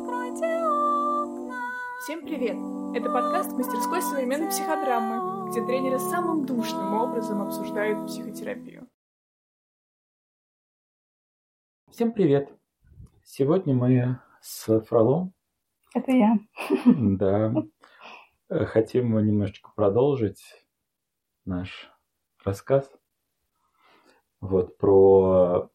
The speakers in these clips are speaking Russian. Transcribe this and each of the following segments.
Откройте окна. Всем привет! Это подкаст мастерской современной психодрамы, где тренеры самым душным образом обсуждают психотерапию. Всем привет! Сегодня мы с Фролом, Это я. да, хотим немножечко продолжить наш рассказ. Вот про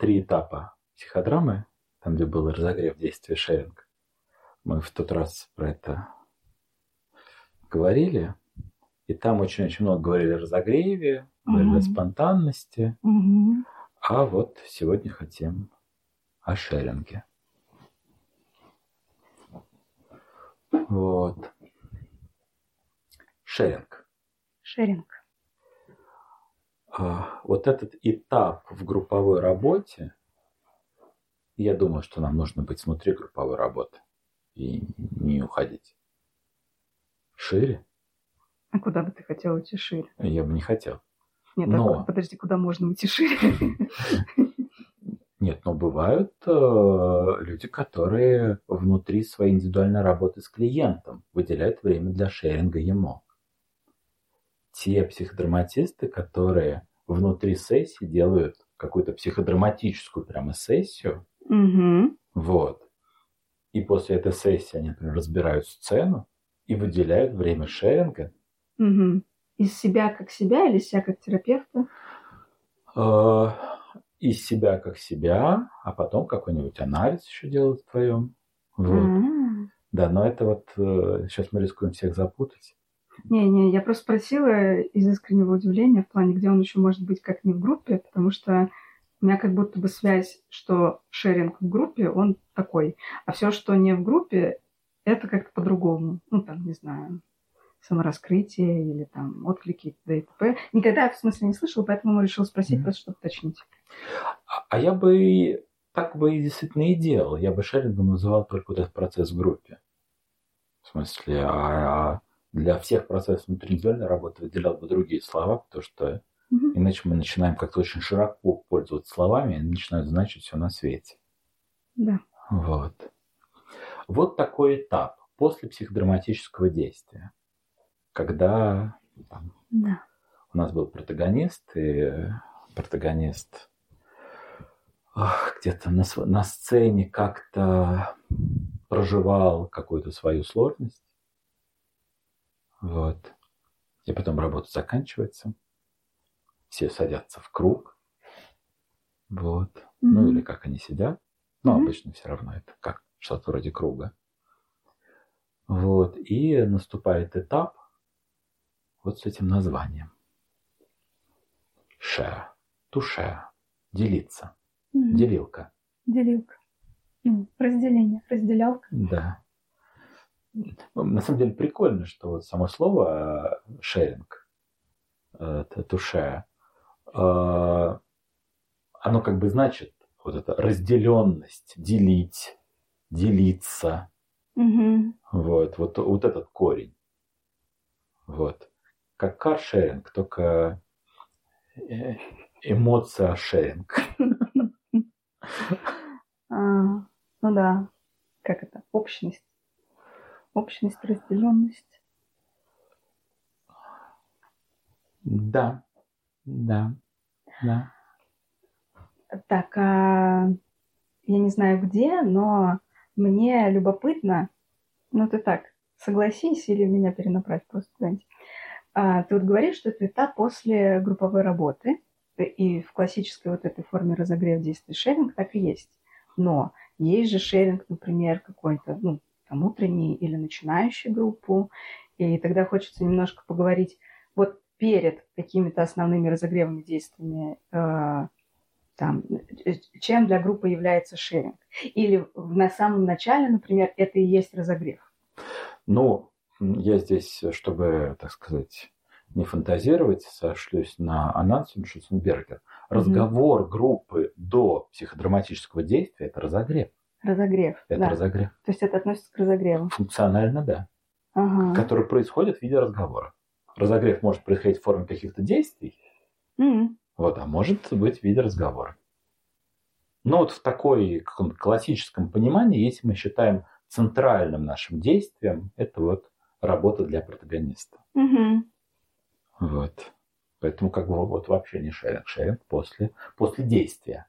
три этапа психодрамы, там, где был разогрев действия шеринг. Мы в тот раз про это говорили. И там очень-очень много говорили о разогреве, говорили о Мгм. спонтанности. Мгм. А вот сегодня хотим о шеринге. Вот. Шеринг. Шеринг. А, Вот этот этап в групповой работе, я думаю, что нам нужно быть внутри групповой работы и не уходить. Шире А куда бы ты хотел уйти шире? я бы не хотел. Нет, Но- а подожди, куда можно уйти шире? Нет, но бывают э, люди, которые внутри своей индивидуальной работы с клиентом выделяют время для шеринга ему. Те психодраматисты, которые внутри сессии делают какую-то психодраматическую прямо сессию, Мгм. вот, и после этой сессии они, например, разбирают сцену и выделяют время шеринга, Мгм. Из себя как себя или себя как терапевта? э, из себя как себя, а потом какой-нибудь анализ еще делают вдвоем. Вот. А. Да, но это вот сейчас мы рискуем всех запутать. Не-не, я просто спросила из искреннего удивления в плане, где он еще может быть как не в группе, потому что у меня как будто бы связь, что шеринг в группе, он такой, а все, что не в группе, это как-то по-другому. Ну, там, не знаю, самораскрытие или там отклики да и т.п. Никогда, в смысле, не слышала, поэтому решил спросить, Мгм. просто чтобы уточнить. А, а я бы так бы и действительно и делал. Я бы шерингом называл только вот этот процесс в группе. В смысле, а, а для всех процессов внутрииндивидуальной работы выделял бы другие слова, потому что Мгм. иначе мы начинаем как-то очень широко пользоваться словами, и начинают значить все на свете. Да. Вот. Вот такой этап после психодраматического действия, когда там, Да. у нас был протагонист, и протагонист где-то на, на сцене как-то проживал какую-то свою сложность. Вот. И потом работа заканчивается. Все садятся в круг. Вот. Ну Мгм. или как они сидят. Но Мгм. обычно все равно это как что-то вроде круга. Вот. И наступает этап вот с этим названием. To share. Делиться. Мгм. Делилка. Делилка. Ну, разделение, разделялка. Да. На самом деле прикольно, что вот само слово э, шеринг, э, share, э, оно как бы значит вот это разделенность, делить, делиться. Мгм. Вот, вот, вот этот корень. Вот. Как каршеринг, только эмоция шеринг. А, ну да. Как это? Общность. Общность, разделенность. Да, да, да. Так, а я не знаю где, но мне любопытно, ну ты так, согласись или меня перенаправь просто куда-нибудь. А, ты вот говоришь, что это этап после групповой работы, и в классической вот этой форме разогрев действий шеринг так и есть. Но есть же шеринг, например, какой-то, ну, там, утренний или начинающий группу, и тогда хочется немножко поговорить вот перед какими-то основными разогревыми действиями э, там, э, чем для группы является шеринг. Или в- на самом начале, например, это и есть разогрев. Ну, я здесь, чтобы, так сказать, не фантазировать, сошлюсь на Анансен Шуценбергер. Разговор группы до психодраматического действия – это разогрев. Разогрев. Это да. разогрев. То есть это относится к разогреву. Функционально, да. Ага. Который происходит в виде разговора. Разогрев может происходить в форме каких-то действий, М, вот, а может быть в виде разговора. Но вот в такой каком-то классическом понимании, если мы считаем центральным нашим действием, это вот работа для протагониста. Мгм. Вот. Поэтому как бы вот вообще не шеринг, шеринг после, после действия.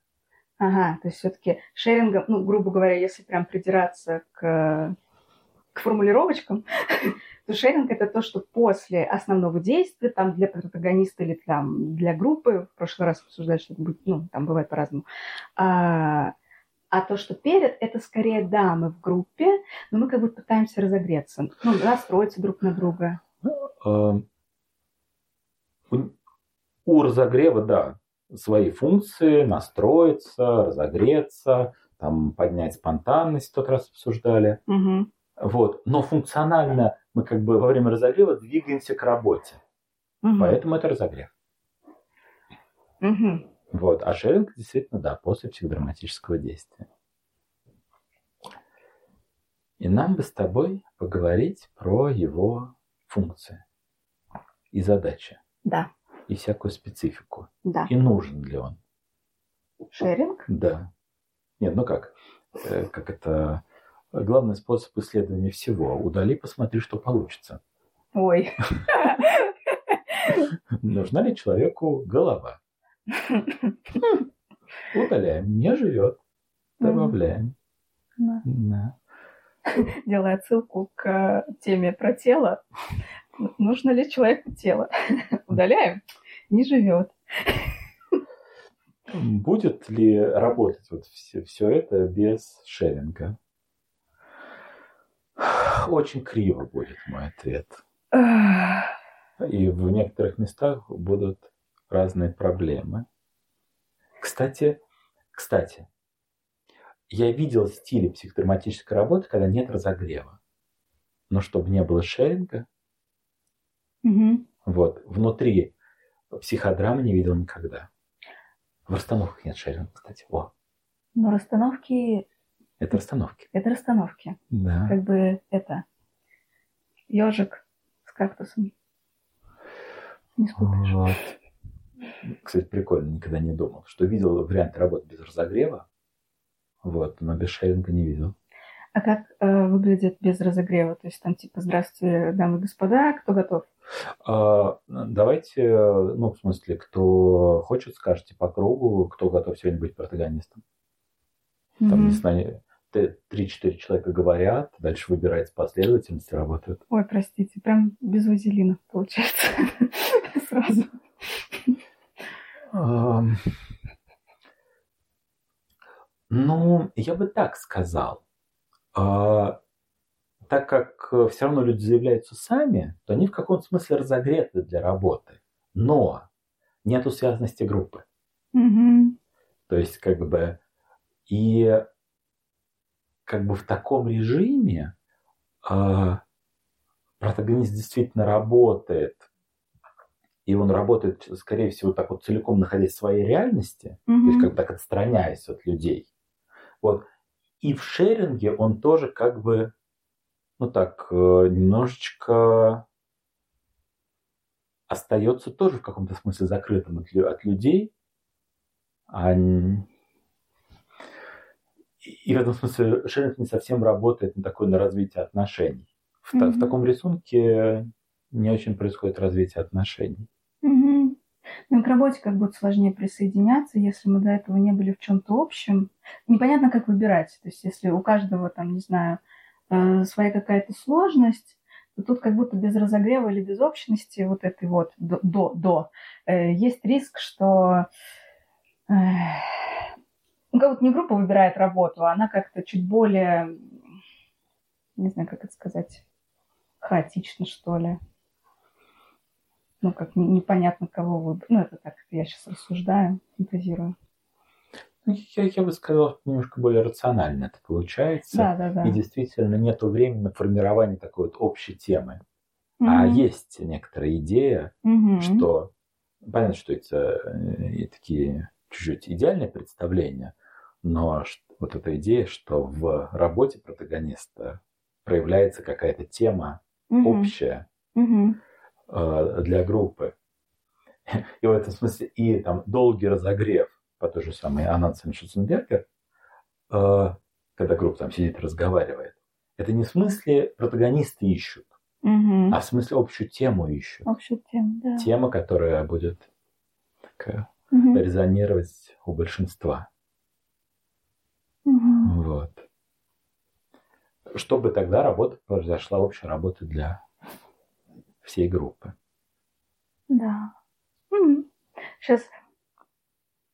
Ага, то есть все-таки шерингом, ну, грубо говоря, если прям придираться к, к формулировочкам, то шеринг это то, что после основного действия, там для протагониста или там для группы, в прошлый раз обсуждали, что ну, там бывает по-разному, а, а то, что перед, это скорее да, мы в группе, но мы как бы пытаемся разогреться, ну, настроиться друг на друга. Э, У, у разогрева, да, свои функции, настроиться, разогреться, там поднять спонтанность, тот раз обсуждали. Мгм. Вот. Но функционально мы как бы во время разогрева двигаемся к работе. Мгм. Поэтому это разогрев. Мгм. Вот. А шеринг действительно, да, после психодраматического действия. И нам бы с тобой поговорить про его функции и задачи, Да, и всякую специфику. да. И нужен ли он. Шеринг? Да. Нет, ну как? Э, Как это... Главный способ исследования всего. Удали, посмотри, что получится. Ой. Нужна ли человеку голова? Удаляем. Не живет. Добавляем. Да. Да. Делая отсылку к теме про тело, нужно ли человеку тело? Удаляем? Не живет. Будет ли работать вот все, все это без шеринга? Очень криво будет мой ответ. И в некоторых местах будут разные проблемы. Кстати, кстати, я видел стили психодраматической работы, когда нет разогрева. Но чтобы не было шеринга, Мгм. Вот, внутри психодрамы не видел никогда. В расстановках нет шеринга, кстати. О, Но расстановки это расстановки. это расстановки. Да. Как бы это ежик с кактусом. Не спутаешь. Вот. Кстати, прикольно, никогда не думал, что видел вариант работы без разогрева, вот, но без шеринга не видел. А как э, выглядит без разогрева? То есть там типа «Здравствуйте, дамы и господа, кто готов?» А, давайте, ну, в смысле, кто хочет, скажете по кругу, кто готов сегодня быть протагонистом. Там, Мгм. не знаю, т- три-четыре человека говорят, дальше выбирается последовательность и работают. Ой, простите, прям без вазелина получается. Сразу. Ну, я бы так сказал. Так как все равно люди заявляются сами, то они в каком-то смысле разогреты для работы. Но нету связности группы. Мгм. То есть, как бы, и как бы в таком режиме а, протагонист действительно работает, и он работает, скорее всего, так вот целиком находясь в своей реальности, то есть как бы так отстраняясь от людей. Вот. И в шеринге он тоже как бы, ну так, э, немножечко остается тоже в каком-то смысле закрытым от, от людей. А и в этом смысле шеринг не совсем работает на такое на развитие отношений. В, та- в таком рисунке не очень происходит развитие отношений. Мгм. Ну, к работе как будто сложнее присоединяться, если мы до этого не были в чем-то общем. Непонятно, как выбирать. То есть, если у каждого, там, не знаю, своя какая-то сложность, то тут как будто без разогрева или без общности вот этой вот до, до, до, э, есть риск, что э, ну, как будто не группа выбирает работу, а она как-то чуть более, не знаю, как это сказать, хаотично, что ли ну, как не- непонятно кого выбрать. Ну, это так, я сейчас рассуждаю, фантазирую. Ну, Я, я бы сказал, что немножко более рационально это получается. Да, да, да. И действительно нет времени на формирование такой вот общей темы. А Мгм. есть некоторая идея, Мгм. что понятно, что это э, и такие чуть-чуть идеальные представления, но вот эта идея, что в работе протагониста проявляется какая-то тема Мгм. общая Мгм. э, для группы. И в этом смысле и там долгий разогрев по той же самой Анансен Шутценбергер, э, когда группа там сидит и разговаривает, это не в смысле протагонисты ищут, Мгм. а в смысле общую тему ищут. Общую тему, да. Тема, которая будет такая, Мгм. резонировать у большинства. Мгм. Вот. Чтобы тогда работа произошла, общая работа для всей группы. Да. Сейчас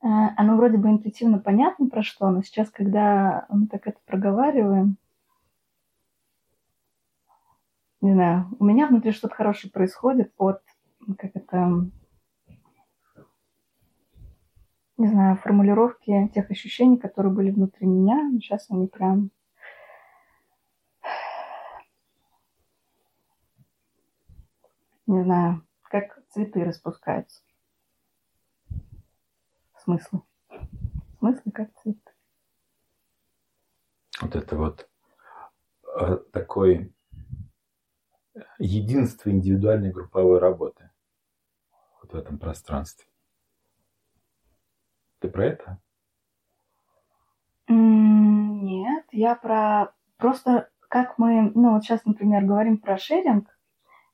оно вроде бы интуитивно понятно про что, но сейчас, когда мы так это проговариваем, не знаю, у меня внутри что-то хорошее происходит от, как это, не знаю, формулировки тех ощущений, которые были внутри меня. Сейчас они прям не знаю, как цветы распускаются. Смыслы. Смыслы как цветы. Вот это вот э, такой единство индивидуальной групповой работы вот в этом пространстве. Ты про это? Нет, я про просто как мы, ну вот сейчас, например, говорим про шеринг,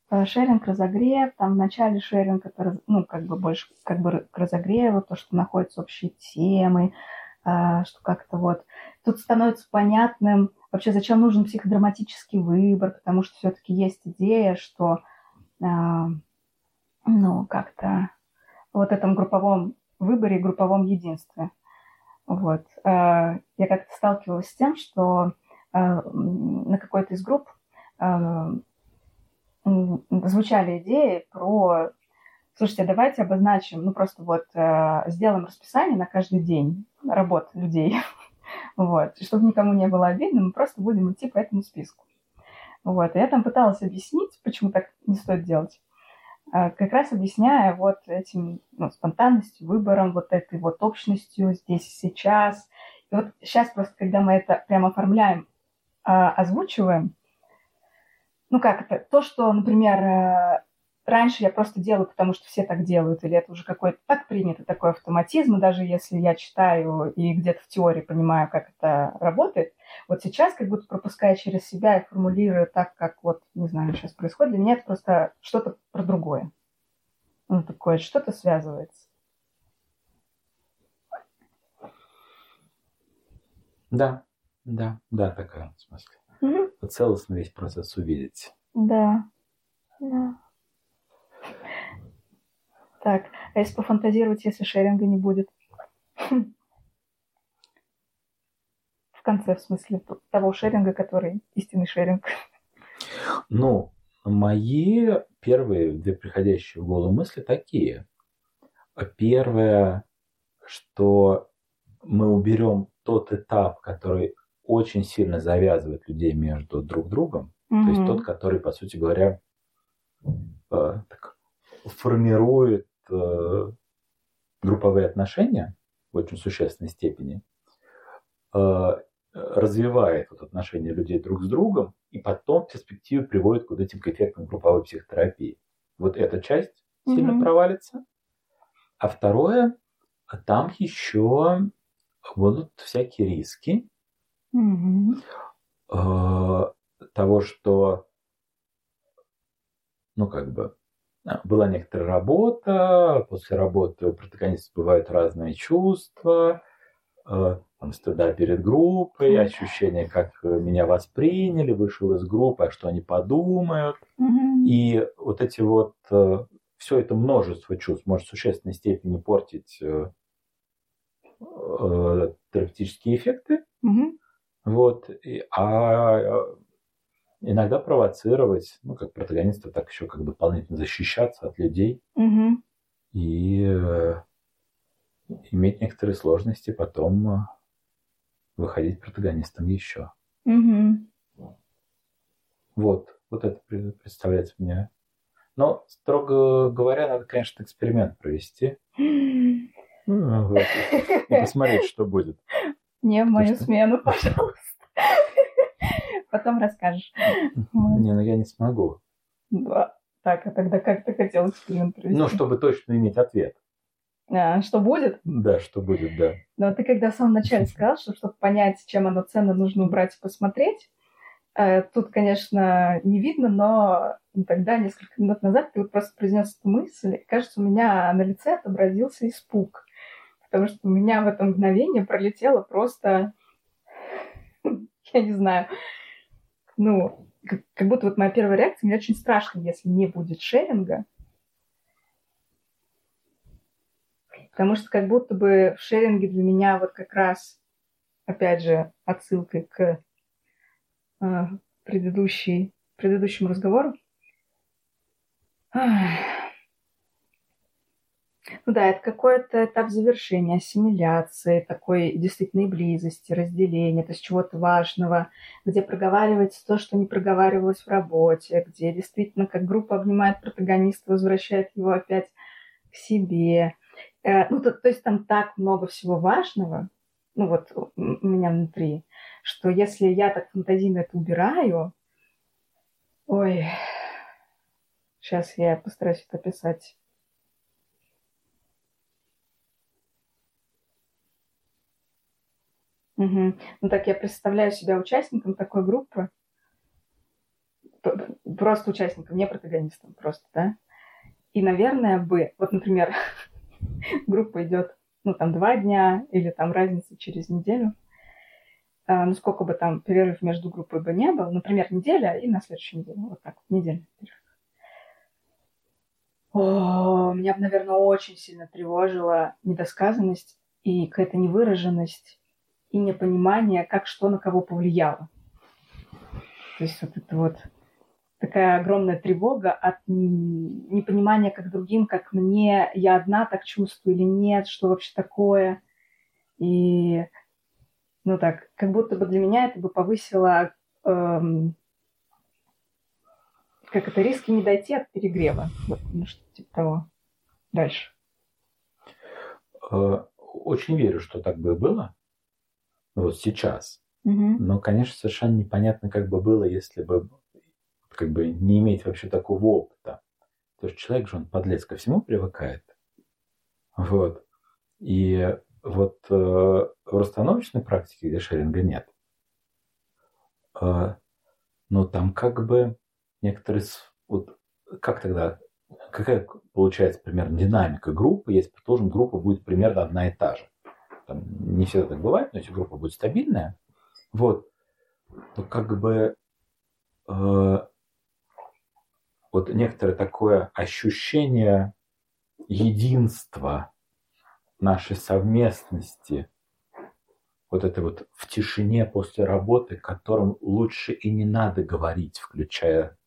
шеринг, разогрев, там в начале шеринг это, ну, как бы больше как бы к разогреву, то, что находятся общие темы, а, что как-то вот тут становится понятным вообще, зачем нужен психодраматический выбор, потому что все-таки есть идея, что а, ну, как-то вот этом групповом выборе, групповом единстве. Вот. Э, Я как-то сталкивалась с тем, что э, на какой-то из групп э, звучали идеи про Слушайте, давайте обозначим, ну просто вот э, сделаем расписание на каждый день работ людей, вот, чтобы никому не было обидно, мы просто будем идти по этому списку. Вот, и я там пыталась объяснить, почему так не стоит делать, А, как раз объясняя вот этим ну, спонтанностью, выбором, вот этой вот общностью здесь и сейчас. И вот сейчас просто, когда мы это прям оформляем, а, озвучиваем, ну как это, то, что, например, э, раньше я просто делаю, потому что все так делают, или это уже какой-то так принято, такой автоматизм, и даже если я читаю и где-то в теории понимаю, как это работает, вот сейчас как будто пропуская через себя и формулируя так, как вот, не знаю, сейчас происходит, для меня это просто что-то про другое. Ну, такое, что-то связывается. Да, да, да, такая в Вот целостно весь процесс увидеть. Да. Да. Так, а если пофантазировать, если шеринга не будет? В конце, в смысле, того шеринга, который истинный шеринг. Ну, мои первые две приходящие в голову мысли такие. Первое, что мы уберем тот этап, который очень сильно завязывает людей между друг другом, то есть тот, который, по сути говоря, э, так, формирует э, групповые отношения в очень существенной степени, э, развивает вот отношения людей друг с другом, и потом в перспективе приводит к вот этим к эффектам групповой психотерапии. Вот эта часть сильно Мгм. провалится. А второе, там еще будут всякие риски, Э, того, что, ну, как бы, а, была некоторая работа, после работы у протагонистов бывают разные чувства, э, там, стыда перед группой, ощущение, как э, меня восприняли, вышел из группы, а что они подумают. Мгм. И вот эти вот, все это множество чувств может в существенной степени портить э, э, терапевтические эффекты, Мгм. Вот, и- а э, иногда провоцировать, ну, как протагониста, так еще как дополнительно защищаться от людей Мгм. и э, иметь некоторые сложности, потом э, выходить протагонистом еще. Мгм. Вот, вот это пре- представляется мне. Но, строго говоря, надо, конечно, эксперимент провести ну, вот, и посмотреть, что будет. Не в мою смену, пожалуйста. Потом расскажешь. Не, ну я не смогу. Да. Так, а тогда как ты хотел эксперимент провести? Ну, чтобы точно иметь ответ. А, что будет? Да, что будет, да. Но ты когда в самом начале сказал, что чтобы понять, чем оно ценно, нужно убрать и посмотреть, э, тут, конечно, не видно, но тогда, несколько минут назад, ты вот просто произнес эту мысль, и, кажется, у меня на лице отобразился испуг. Потому что у меня в это мгновение пролетело просто, я не знаю, ну, как, как будто вот моя первая реакция, мне очень страшно, если не будет шеринга, Потому что как будто бы в шеринге для меня вот как раз, опять же, отсылкой к э, предыдущей, предыдущему разговору. Ну да, это какой-то этап завершения, ассимиляции, такой действительной близости, разделения, то есть чего-то важного, где проговаривается то, что не проговаривалось в работе, где действительно как группа обнимает протагониста, возвращает его опять к себе, Э, ну, то, то есть там так много всего важного, ну вот у меня внутри, что если я так фантазийно это убираю, ой, сейчас я постараюсь это описать. Угу. Ну так я представляю себя участником такой группы, просто участником, не протагонистом, просто, да. И, наверное, бы, вот, например, группа идет, ну, там, два дня или там разница через неделю. А, ну, сколько бы там перерыв между группой бы не был, например, неделя и на следующую неделю. Вот так, неделя перерыв. О, меня наверное, очень сильно тревожила недосказанность и какая-то невыраженность и непонимание, как что на кого повлияло. То есть вот это вот такая огромная тревога от непонимания как другим, как мне, я одна так чувствую или нет, что вообще такое. И, ну так, как будто бы для меня это бы повысило, эм, как это, риски не дойти от перегрева. Ну, что типа того. Дальше. Э, очень верю, что так бы и было. Вот сейчас. Угу. Но, конечно, совершенно непонятно, как бы было, если бы как бы не иметь вообще такого опыта. Потому что человек же, он подлец ко всему привыкает. Вот. И вот э, в расстановочной практике, где шеринга нет, э, но там как бы некоторые... Вот, как тогда... Какая получается примерно динамика группы, если, предположим, группа будет примерно одна и та же. Там не всегда так бывает, но если группа будет стабильная, вот, то как бы э, вот некоторое такое ощущение единства нашей совместности, вот это вот в тишине после работы, которым лучше и не надо говорить, включая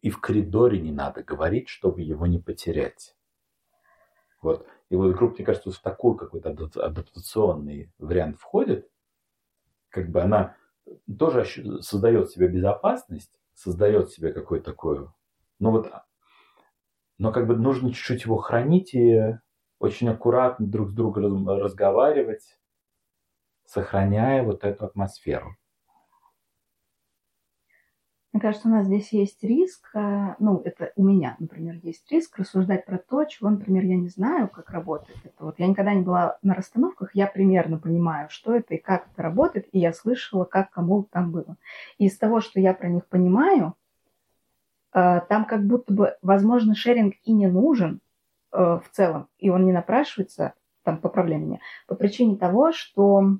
и в коридоре не надо говорить, чтобы его не потерять. Вот. И вот группа, мне кажется, в такой какой-то адаптационный вариант входит, как бы она тоже создает себе безопасность, создает себе какое-то такое но вот, но как бы нужно чуть-чуть его хранить и очень аккуратно друг с другом разговаривать, сохраняя вот эту атмосферу. Мне кажется, у нас здесь есть риск, а, ну, это у меня, например, есть риск рассуждать про то, чего, например, я не знаю, как работает это. Вот я никогда не была на расстановках, я примерно понимаю, что это и как это работает, и я слышала, как кому там было. И из того, что я про них понимаю, Э, там как будто бы, возможно, шеринг и не нужен э, в целом, и он не напрашивается, там, поправляй меня, по причине того, что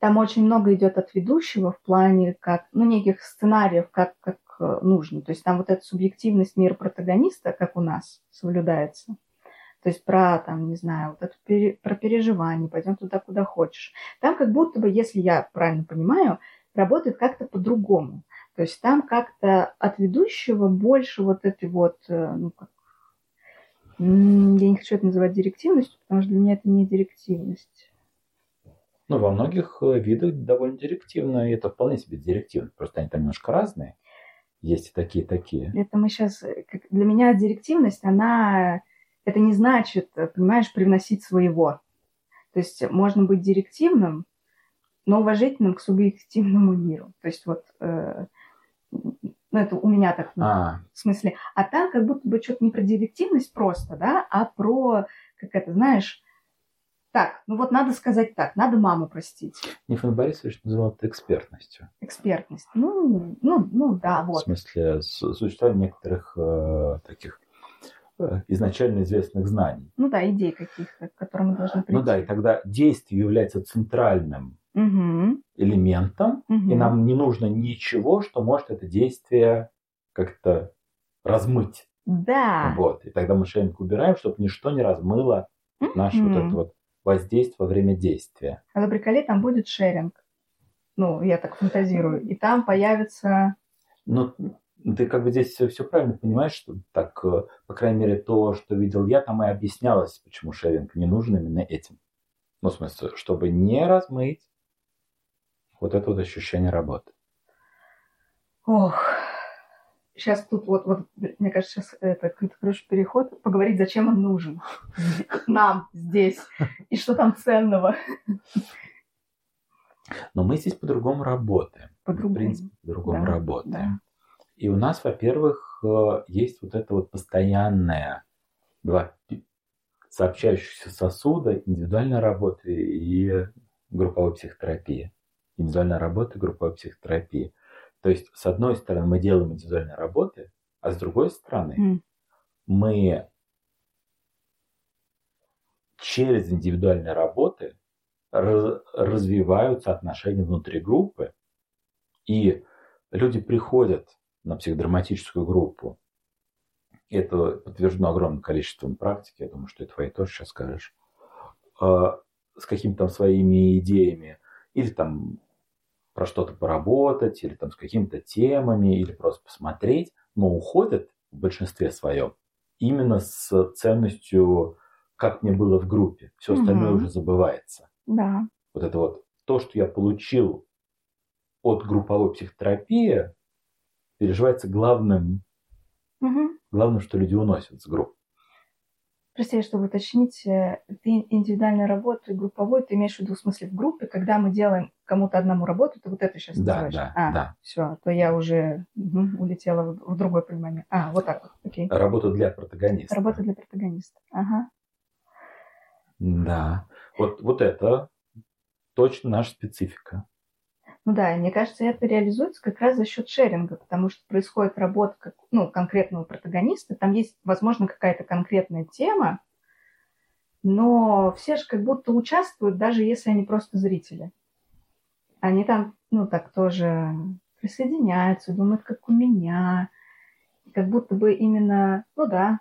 там очень много идет от ведущего в плане как, ну, неких сценариев, как, как э, нужно. То есть там вот эта субъективность мира протагониста, как у нас, соблюдается. То есть про, там, не знаю, вот это про переживание, пойдем туда, куда хочешь. Там как будто бы, если я правильно понимаю, работает как-то по-другому. То есть там как-то от ведущего больше вот этой вот, э, ну как, я не хочу это называть директивностью, потому что для меня это не директивность. Ну, во многих э, видах довольно директивно, и это вполне себе директивно, просто они там немножко разные. Есть и такие, и такие. Это мы сейчас... Э, для меня директивность, она... Это не значит, понимаешь, привносить своего. То есть можно быть директивным, но уважительным к субъективному миру. То есть вот Ну, это у меня так, ну, А, в смысле. А там как будто бы что-то не про директивность просто, да, а про, как это, знаешь, так, ну вот надо сказать так, надо маму простить. Нифон Борисович называл это экспертностью. Экспертность. Ну, ну, ну да, В вот. смысле, с- существование некоторых э, таких э, изначально известных знаний. Ну да, идей каких-то, к которым мы должны прийти. Ну да, и тогда действие является центральным Мгм, элементом, мгм. и нам не нужно ничего, что может это действие как-то размыть. Да. Вот. И тогда мы шейнг убираем, чтобы ничто не размыло наше вот Мгм. это вот воздействие во время действия. А на приколе там будет шеринг. Ну, я так фантазирую. И там появится... Ну, ты как бы здесь все, правильно понимаешь, что так, э, по крайней мере, то, что видел я, там и объяснялось, почему шеринг не нужен именно этим. Ну, в смысле, чтобы не размыть вот это вот ощущение работы. Ох. Сейчас тут вот, вот, мне кажется, сейчас это какой-то хороший переход. Поговорить, зачем он нужен. Нам здесь. И что там ценного. Но мы здесь по-другому работаем. В По-другому. принципе, по-другому Да, работаем. да. И у нас, во-первых, э, есть вот это вот постоянное два сообщающихся сосуда, индивидуальная работа и групповая психотерапия. Индивидуальная работа и групповая психотерапия. То есть, с одной стороны, мы делаем индивидуальные работы, а с другой стороны, М. мы через индивидуальные работы раз- развиваются отношения внутри группы, и люди приходят на психодраматическую группу. Это подтверждено огромным количеством практик, я думаю, что и твои тоже сейчас скажешь, э, с какими-то там своими идеями, или там про что-то поработать, или там с какими-то темами, или просто посмотреть, но уходят в большинстве своем именно с ценностью, как мне было в группе. Все остальное Мгм. уже забывается. Да. Вот это вот то, что я получил от групповой психотерапии, переживается главным, Мгм. главным, что люди уносят с групп. Прости, чтобы уточнить, э, ты индивидуальную работу и групповую, ты имеешь в виду в смысле в группе, когда мы делаем кому-то одному работу, ты вот это сейчас Да, называешь? да, а, да. Все, то я уже мгм, улетела в, в другое понимание. А, вот так вот, окей. Работа для протагониста. Работа для протагониста. Ага. Да. Вот, вот это точно наша специфика. Ну да, мне кажется, это реализуется как раз за счет шеринга, потому что происходит работа как, ну, конкретного протагониста, там есть, возможно, какая-то конкретная тема, но все же как будто участвуют, даже если они просто зрители. Они там, ну, так тоже присоединяются, думают, как у меня. Как будто бы именно, ну да,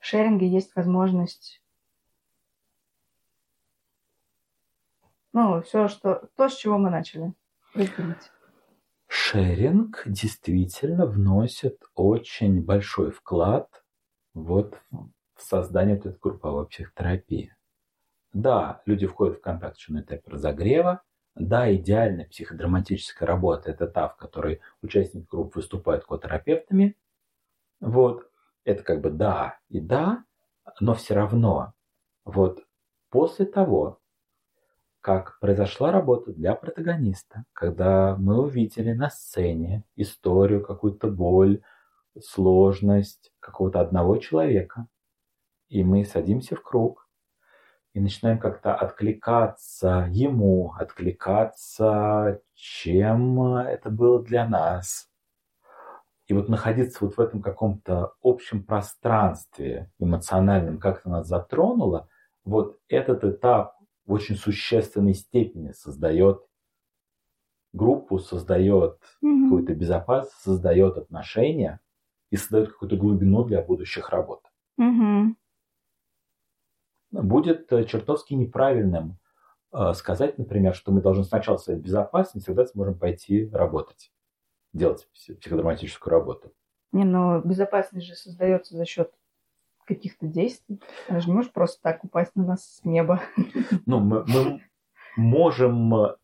в шеринге есть возможность Ну, все, что, то, с чего мы начали. Шеринг действительно вносит очень большой вклад вот в создание вот этой групповой психотерапии. Да, люди входят в контакт на этапе разогрева. Да, идеальная психодраматическая работа – это та, в которой участники группы выступают котерапевтами. Вот. Это как бы да и да, но все равно вот после того, как произошла работа для протагониста, когда мы увидели на сцене историю, какую-то боль, сложность какого-то одного человека, и мы садимся в круг и начинаем как-то откликаться ему, откликаться, чем это было для нас. И вот находиться вот в этом каком-то общем пространстве эмоциональном, как это нас затронуло, вот этот этап в очень существенной степени создает группу, создает Мгм. какую-то безопасность, создает отношения и создает какую-то глубину для будущих работ. Мгм. Будет э, чертовски неправильным э, сказать, например, что мы должны сначала создать безопасность, тогда сможем пойти работать, делать пси- психодраматическую работу. Не, но безопасность же создается за счет каких-то действий. Она же не может просто так упасть на нас с неба. Ну, мы, мы можем э,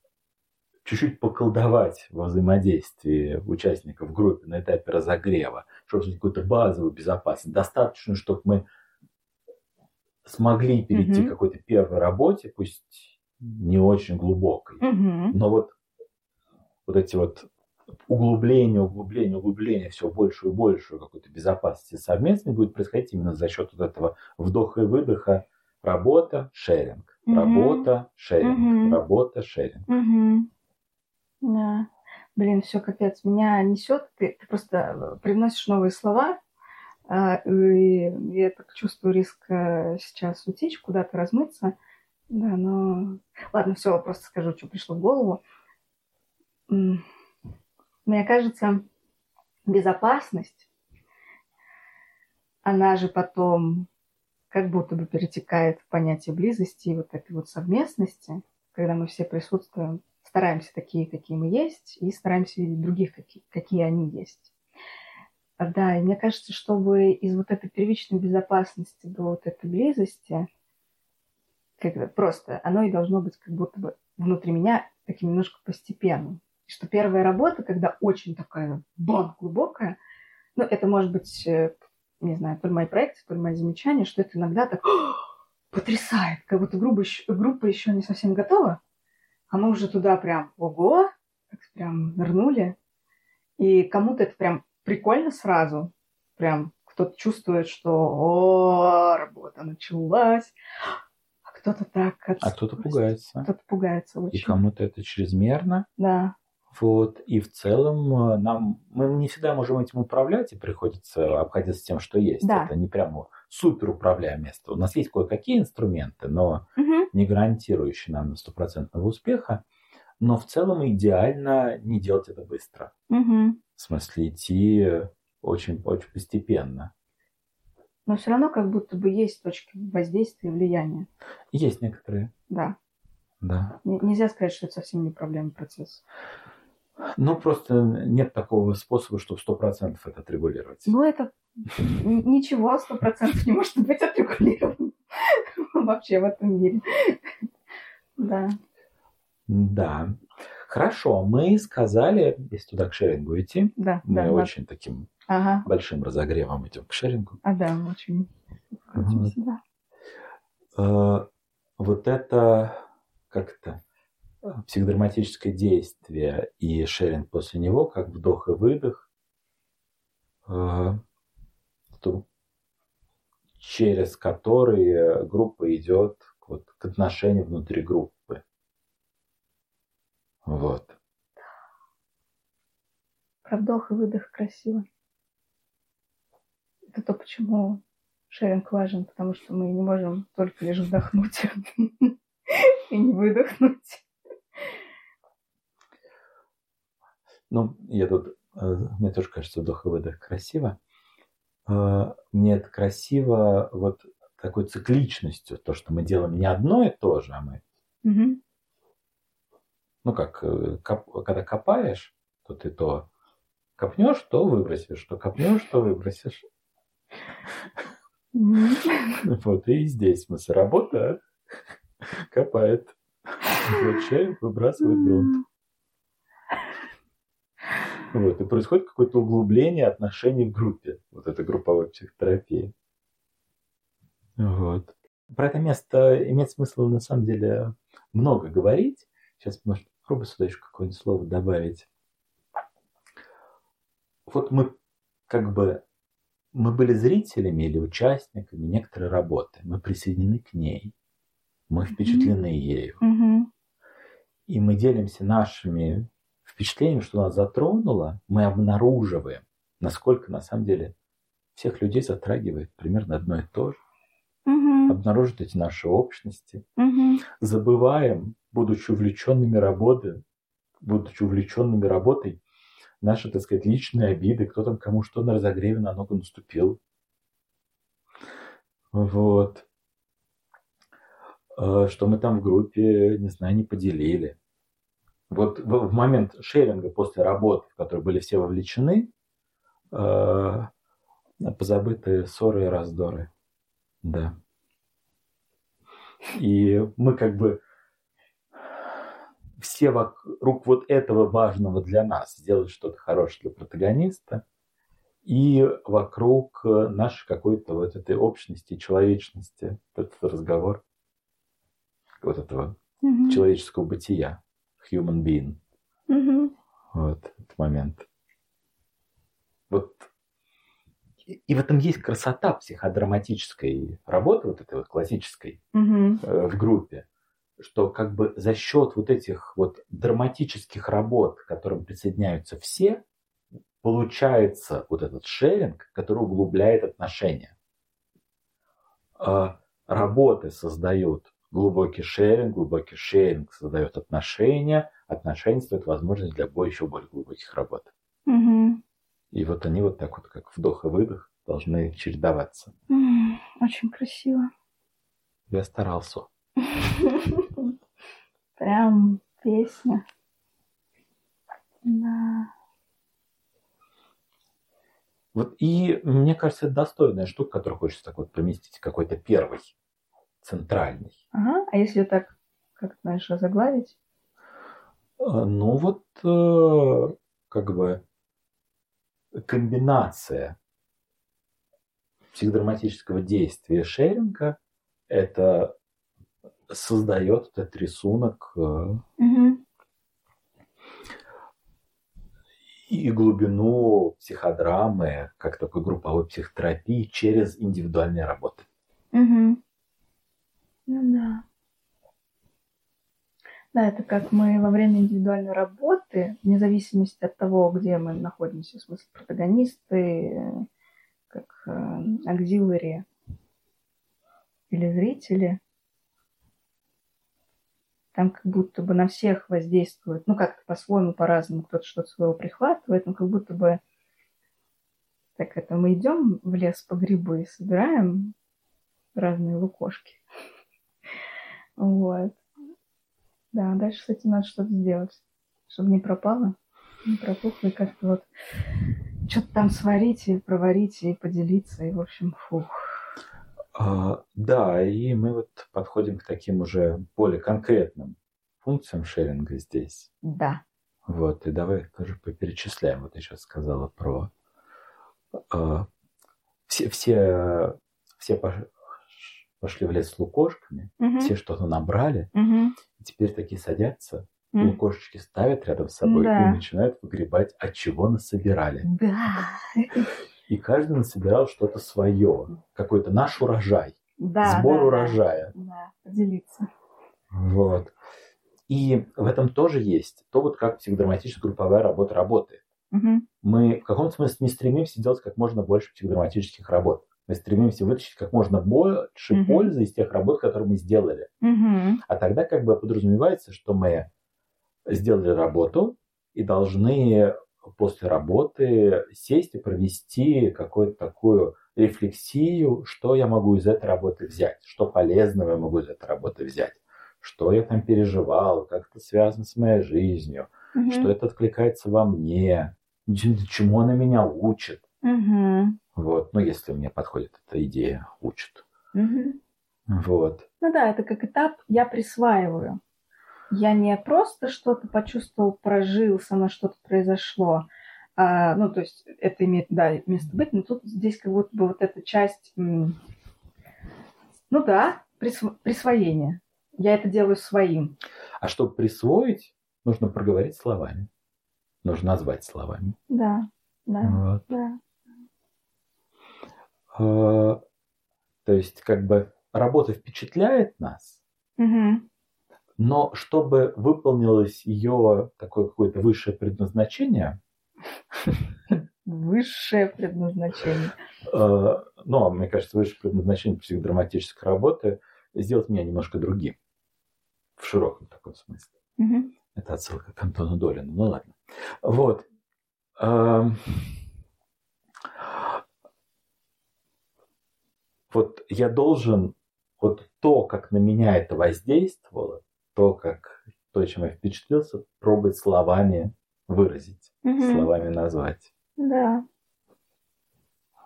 чуть-чуть поколдовать во взаимодействии участников в группе на этапе разогрева, чтобы какую-то базовую безопасность. Достаточно, чтобы мы смогли перейти Мгм. к какой-то первой работе, пусть не очень глубокой. Мгм. Но вот, вот эти вот углубление, углубление, углубление все больше и больше какой-то безопасности совместной будет происходить именно за счет вот этого вдоха и выдоха. Работа, шеринг. Мгм. Работа, шеринг. Мгм. Работа, шеринг. Мгм. Да. Блин, все капец. Меня несет. Ты, ты просто э, привносишь новые слова, а, и я так чувствую риск э, сейчас утечь, куда-то размыться. Да, но... Ладно, все, просто скажу, что пришло в голову. Мне кажется, безопасность, она же потом как будто бы перетекает в понятие близости и вот этой вот совместности, когда мы все присутствуем, стараемся такие, какие мы есть, и стараемся видеть других, какие, какие они есть. А, Да, и мне кажется, чтобы из вот этой первичной безопасности до вот этой близости, как просто оно и должно быть как будто бы внутри меня таким немножко постепенным. И Что первая работа, когда очень такая бам, глубокая, ну, это может быть, э, не знаю, то ли мои проекты, то ли мои замечания, что это иногда так потрясает, как будто группа еще, группа еще не совсем готова, а мы уже туда прям, ого, так прям нырнули. И кому-то это прям прикольно сразу. Прям кто-то чувствует, что о, работа началась. А кто-то так... А кто-то пугается. Кто-то пугается И очень. кому-то это чрезмерно. Да. Вот. И в целом э, нам мы не всегда можем этим управлять, и приходится обходиться тем, что есть. Да. Это не прямо супер управляемое место. У нас есть кое-какие инструменты, но Мгм. не гарантирующие нам стопроцентного успеха. Но в целом идеально не делать это быстро. Мгм. В смысле идти очень, очень постепенно. Но все равно как будто бы есть точки воздействия и влияния. Есть некоторые, Да. да. Нельзя сказать, что это совсем не проблемный процесс. Ну, просто нет такого способа, чтобы сто процентов это отрегулировать. Ну, это ничего, сто процентов не может быть отрегулировано вообще в этом мире. Да. Да. Хорошо, мы сказали, если туда к шерингу идти, Да, мы да, очень таким Ага. большим разогревом идем к шерингу. А да, мы очень крутимся, да. Э, Вот это как-то психодраматическое действие и шеринг после него, как вдох и выдох, э, через который группа идет вот, к отношению внутри группы. Вот. Про вдох и выдох красиво. Это то, почему шеринг важен, потому что мы не можем только лишь вдохнуть и не выдохнуть. Ну, я тут, э, мне тоже кажется, вдох и выдох красиво. Э, Мне это красиво вот такой цикличностью, то, что мы делаем не одно и то же, а мы, Мгм. ну как, э, коп- когда копаешь, то ты то копнешь, то выбросишь, то копнешь, то выбросишь. Вот, и здесь смысл работа копает. Человек выбрасывает грунт. Вот, и происходит какое-то углубление отношений в группе. Вот это групповой психотерапия. Вот. Про это место имеет смысл на самом деле много говорить. Сейчас, может, попробую сюда еще какое-нибудь слово добавить. Вот мы как бы мы были зрителями или участниками некоторой работы. Мы присоединены к ней. Мы впечатлены ею. Мгм. И мы делимся нашими впечатлениями, что нас затронуло. Мы обнаруживаем, насколько на самом деле всех людей затрагивает примерно одно и то же. Мгм. Обнаружить эти наши общности. Мгм. Забываем, будучи увлеченными работой, будучи увлеченными работой, наши, так сказать, личные обиды, кто там кому что на разогреве на ногу наступил. Вот. Э, Что мы там в группе, не знаю, не поделили. Вот в момент шеринга после работы, в которой были все вовлечены, э, позабыты ссоры и раздоры. Да. И мы как бы все вокруг вот этого важного для нас сделать что-то хорошее для протагониста, и вокруг э, нашей какой-то вот этой общности, человечности, вот этот разговор вот этого Мгм. человеческого бытия, human being. Мгм. Вот этот момент. Вот и в этом есть красота психодраматической работы, вот этой вот классической Мгм. э, в группе, что как бы за счет вот этих вот драматических работ, к которым присоединяются все, получается вот этот шеринг, который углубляет отношения. А Работы создают глубокий шеринг, глубокий шеринг создает отношения, отношения создают возможность для еще более глубоких работ. Мгм. И вот они вот так вот, как вдох и выдох, должны чередоваться. Очень красиво. Я старался. Прям песня. Да. Вот и мне кажется, это достойная штука, которую хочется так вот поместить, какой-то первый, центральный. Ага. А если так, как знаешь, заглавить? Э, Ну вот э, как бы комбинация психодраматического действия шеринга это создает этот рисунок э, и глубину психодрамы, как такой групповой психотерапии через индивидуальные работы. Мгм. Ну да. Да, это как мы во время индивидуальной работы, вне зависимости от того, где мы находимся, в смысле протагонисты, э, как акзилари или зрители, там как будто бы на всех воздействует, ну как-то по-своему, по-разному, кто-то что-то своего прихватывает, но как будто бы так это мы идем в лес по грибы, собираем разные лукошки. Вот. Да, дальше с этим надо что-то сделать, чтобы не пропало, не протухло, и как-то вот что-то там сварить и проварить и поделиться, и, в общем, фух. А, Да, и мы вот подходим к таким уже более конкретным функциям шеринга здесь. Да. Вот, и давай тоже поперечисляем. Вот я сейчас сказала про а, все, все, все пошли в лес с лукошками, Мгм. все что-то набрали, Мгм. и теперь такие садятся, М. лукошечки ставят рядом с собой Да. и начинают выгребать, от чего насобирали. Да. И каждый насобирал что-то свое, какой-то наш урожай, Да. сбор да, урожая. Да, поделиться. Вот. И в этом тоже есть то, вот как психодраматическая групповая работа работает. Мгм. Мы в каком-то смысле не стремимся делать как можно больше психодраматических работ. Мы стремимся вытащить как можно больше Мгм. пользы из тех работ, которые мы сделали. Мгм. А тогда как бы подразумевается, что мы сделали работу и должны после работы сесть и провести какую-то такую рефлексию, что я могу из этой работы взять, что полезного я могу из этой работы взять, что я там переживал, как это связано с моей жизнью, Мгм. что это откликается во мне, чем- чему она меня учит. Мгм. Вот, ну если мне подходит эта идея, учит. Мгм. Вот. Ну да, это как этап «я присваиваю». Я не просто что-то почувствовал, прожил, со мной что-то произошло. А, ну, то есть это имеет, да, место быть, но тут здесь как будто бы вот эта часть, ну да, присво- присвоение. Я это делаю своим. А чтобы присвоить, нужно проговорить словами. Нужно назвать словами. Да, да, Вот. да. А, То есть, как бы работа впечатляет нас, Мгм. но чтобы выполнилось ее такое какое-то высшее предназначение, Высшее предназначение. э, ну, а мне кажется, высшее предназначение психодраматической работы сделать меня немножко другим. В широком таком смысле. Это отсылка к Антону Долину. Ну ладно. Вот. Вот я должен вот то, как на меня это воздействовало, то, как то, чем я впечатлился, пробовать словами выразить, Мгм. словами назвать. Да.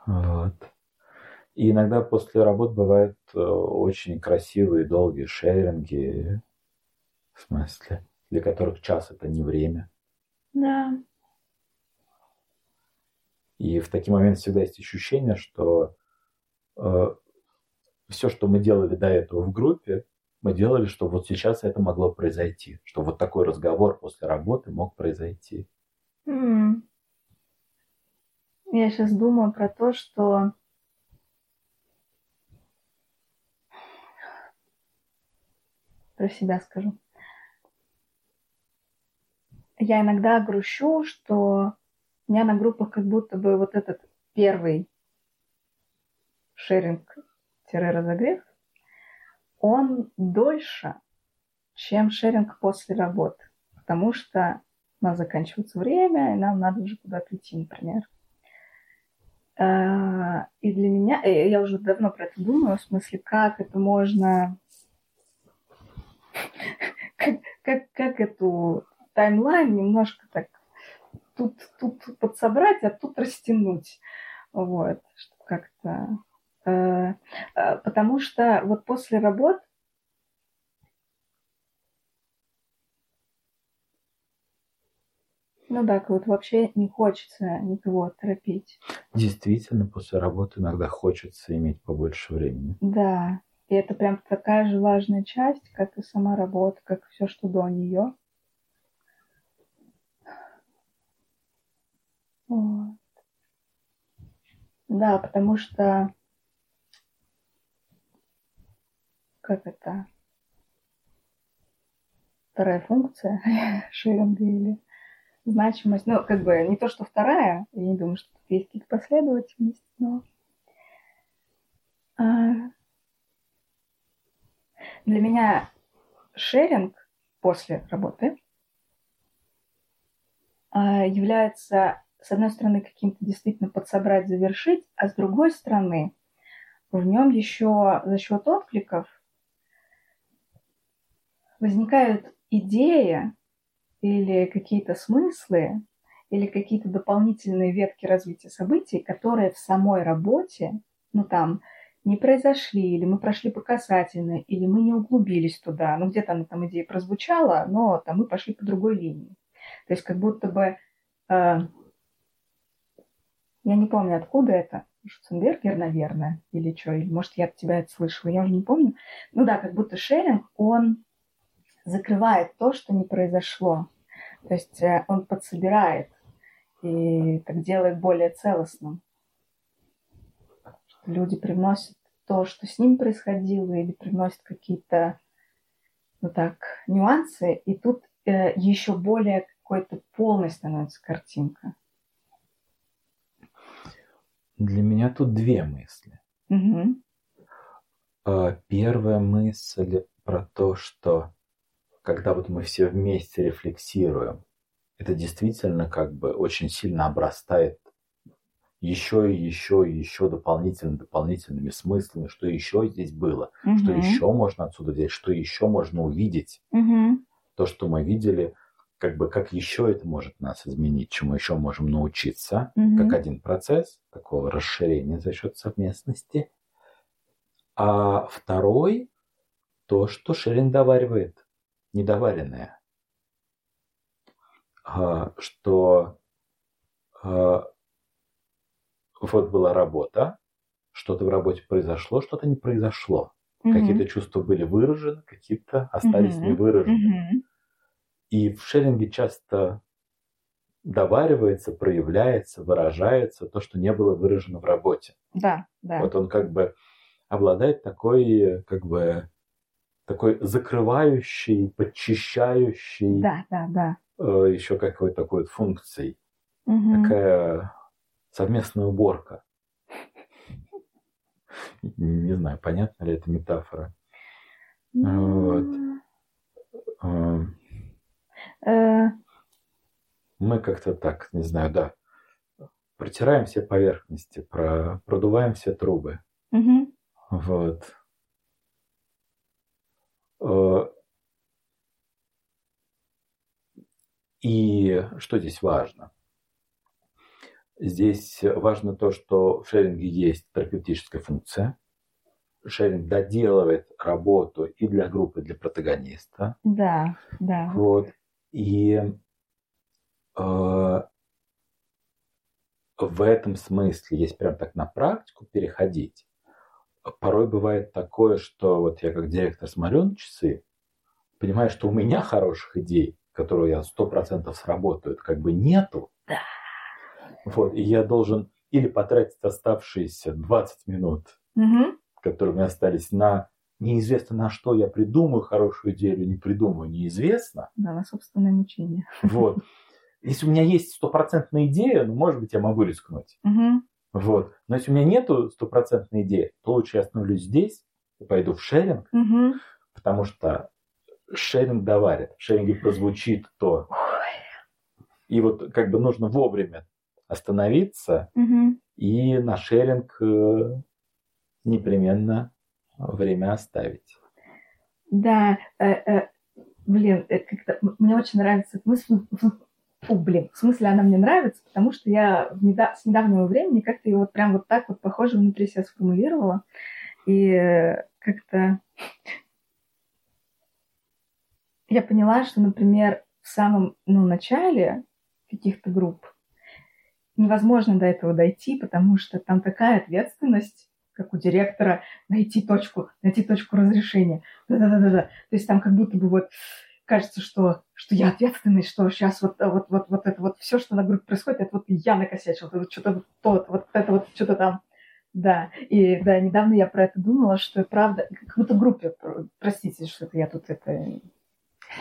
Вот. И иногда после работ бывают э, очень красивые, долгие шеринги, в смысле, для которых час это не время. Да. И в такие моменты всегда есть ощущение, что все, что мы делали до этого в группе, мы делали, чтобы вот сейчас это могло произойти, что вот такой разговор после работы мог произойти. Я сейчас думаю про то, что про себя скажу. Я иногда грущу, что у меня на группах как будто бы вот этот первый шеринг-разогрев, он дольше, чем шеринг после работы. Потому что у нас заканчивается время, и нам надо уже куда-то идти, например. А, и для меня, э, я уже давно про это думаю, в смысле, как это можно, как, как, как эту таймлайн немножко так тут, тут подсобрать, а тут растянуть. Вот, чтобы как-то... Э, э, потому что вот после работ Ну да, вот вообще не хочется никого торопить. Действительно, после работы иногда хочется иметь побольше времени. Да, и это прям такая же важная часть, как и сама работа, как все, что до нее. Вот. Да, потому что как это вторая функция или значимость. Ну, как бы не то, что вторая, я не думаю, что тут есть какие-то последовательности, но а... для меня шеринг после работы а, является, с одной стороны, каким-то действительно подсобрать, завершить, а с другой стороны, в нем еще за счет откликов возникают идеи, или какие-то смыслы, или какие-то дополнительные ветки развития событий, которые в самой работе, ну там, не произошли, или мы прошли по касательной, или мы не углубились туда, ну где-то она там идея прозвучала, но там мы пошли по другой линии. То есть как будто бы, э, я не помню, откуда это, Шуценбергер, наверное, или что, или может я от тебя это слышала, я уже не помню. Ну да, как будто шеринг, он закрывает то, что не произошло. То есть э, он подсобирает и так делает более целостным. Люди привносят то, что с ним происходило, или привносят какие-то ну так, нюансы, и тут э, еще более какой-то полной становится картинка. Для меня тут две мысли. Угу. Первая мысль про то, что когда вот мы все вместе рефлексируем, это действительно как бы очень сильно обрастает еще и еще и еще дополнительными дополнительными смыслами, что еще здесь было, угу. что еще можно отсюда взять, что еще можно увидеть. Угу. То, что мы видели, как бы как еще это может нас изменить, чему еще можем научиться, угу. как один процесс такого расширения за счет совместности. А второй то, что Шерин доваривает недоваренное. А, что а, вот была работа, что-то в работе произошло, что-то не произошло. Угу. Какие-то чувства были выражены, какие-то остались угу. невыраженными. Угу. И в шеринге часто доваривается, проявляется, выражается то, что не было выражено в работе. Да, да. Вот он как бы обладает такой, как бы, такой закрывающий, подчищающий. Да, да, да. Э, еще какой-то такой вот функцией. Угу. Такая совместная уборка. Не знаю, понятна ли эта метафора. Вот. Э. Мы как-то так, не знаю, да, протираем все поверхности, про, продуваем все трубы. Угу. Вот. Э, и что здесь важно? Здесь важно то, что в шеринге есть терапевтическая функция. Шеринг доделывает работу и для группы, и для протагониста. Да, да. Вот. И э, в этом смысле, есть прям так на практику переходить, порой бывает такое, что вот я как директор смотрю на часы, понимаю, что у меня хороших идей, которые я сто процентов сработают, как бы нету. Да. Вот, и я должен или потратить оставшиеся 20 минут, Мгм. которые у меня остались на неизвестно на что я придумаю хорошую идею или не придумаю, неизвестно. Да, на собственное мучение. Вот. Если у меня есть стопроцентная идея, ну, может быть, я могу рискнуть. Мгм. Вот. Но если у меня нету стопроцентной идеи, то лучше я остановлюсь здесь и пойду в шеринг, Мгм. потому что шеринг доварит. В шеринге прозвучит то. И вот как бы нужно вовремя остановиться Мгм. и на шеринг э, непременно время оставить. Да, э, э, блин, э, как-то мне очень нравится эта мысль. Фу, блин, в смысле она мне нравится, потому что я с недавнего времени как-то ее вот прям вот так вот похоже внутри себя сформулировала. И как-то я поняла, что, например, в самом ну, начале каких-то групп невозможно до этого дойти, потому что там такая ответственность, как у директора, найти точку, найти точку разрешения. Да-да-да-да. То есть там как будто бы вот кажется, что, что я ответственный, что сейчас вот, вот, вот, вот это вот все, что на группе происходит, это вот я накосячил, это вот что-то вот, то, вот это вот что-то там. Да, и да, недавно я про это думала, что правда, как будто группе, про- простите, что это я тут это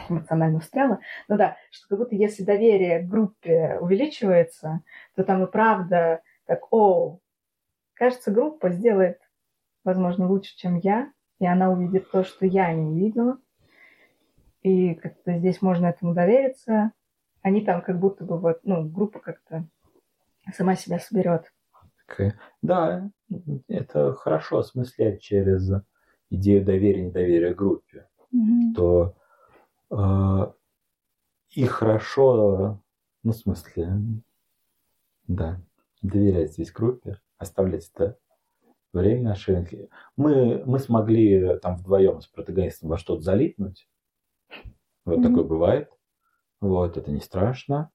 эмоционально встряла, но да, что как будто если доверие группе увеличивается, то там и правда так, о, кажется, группа сделает, возможно, лучше, чем я, и она увидит то, что я не увидела, и как-то здесь можно этому довериться. Они там как будто бы вот, ну, группа как-то сама себя соберет. Да, это хорошо осмыслять через идею доверия и недоверия группе. То э, и хорошо, ну, в смысле, да, доверять здесь группе, оставлять это время на шеринге. Мы, мы смогли там вдвоем с протагонистом во что-то залипнуть. Вот Мгм. такое бывает. Вот, это не страшно.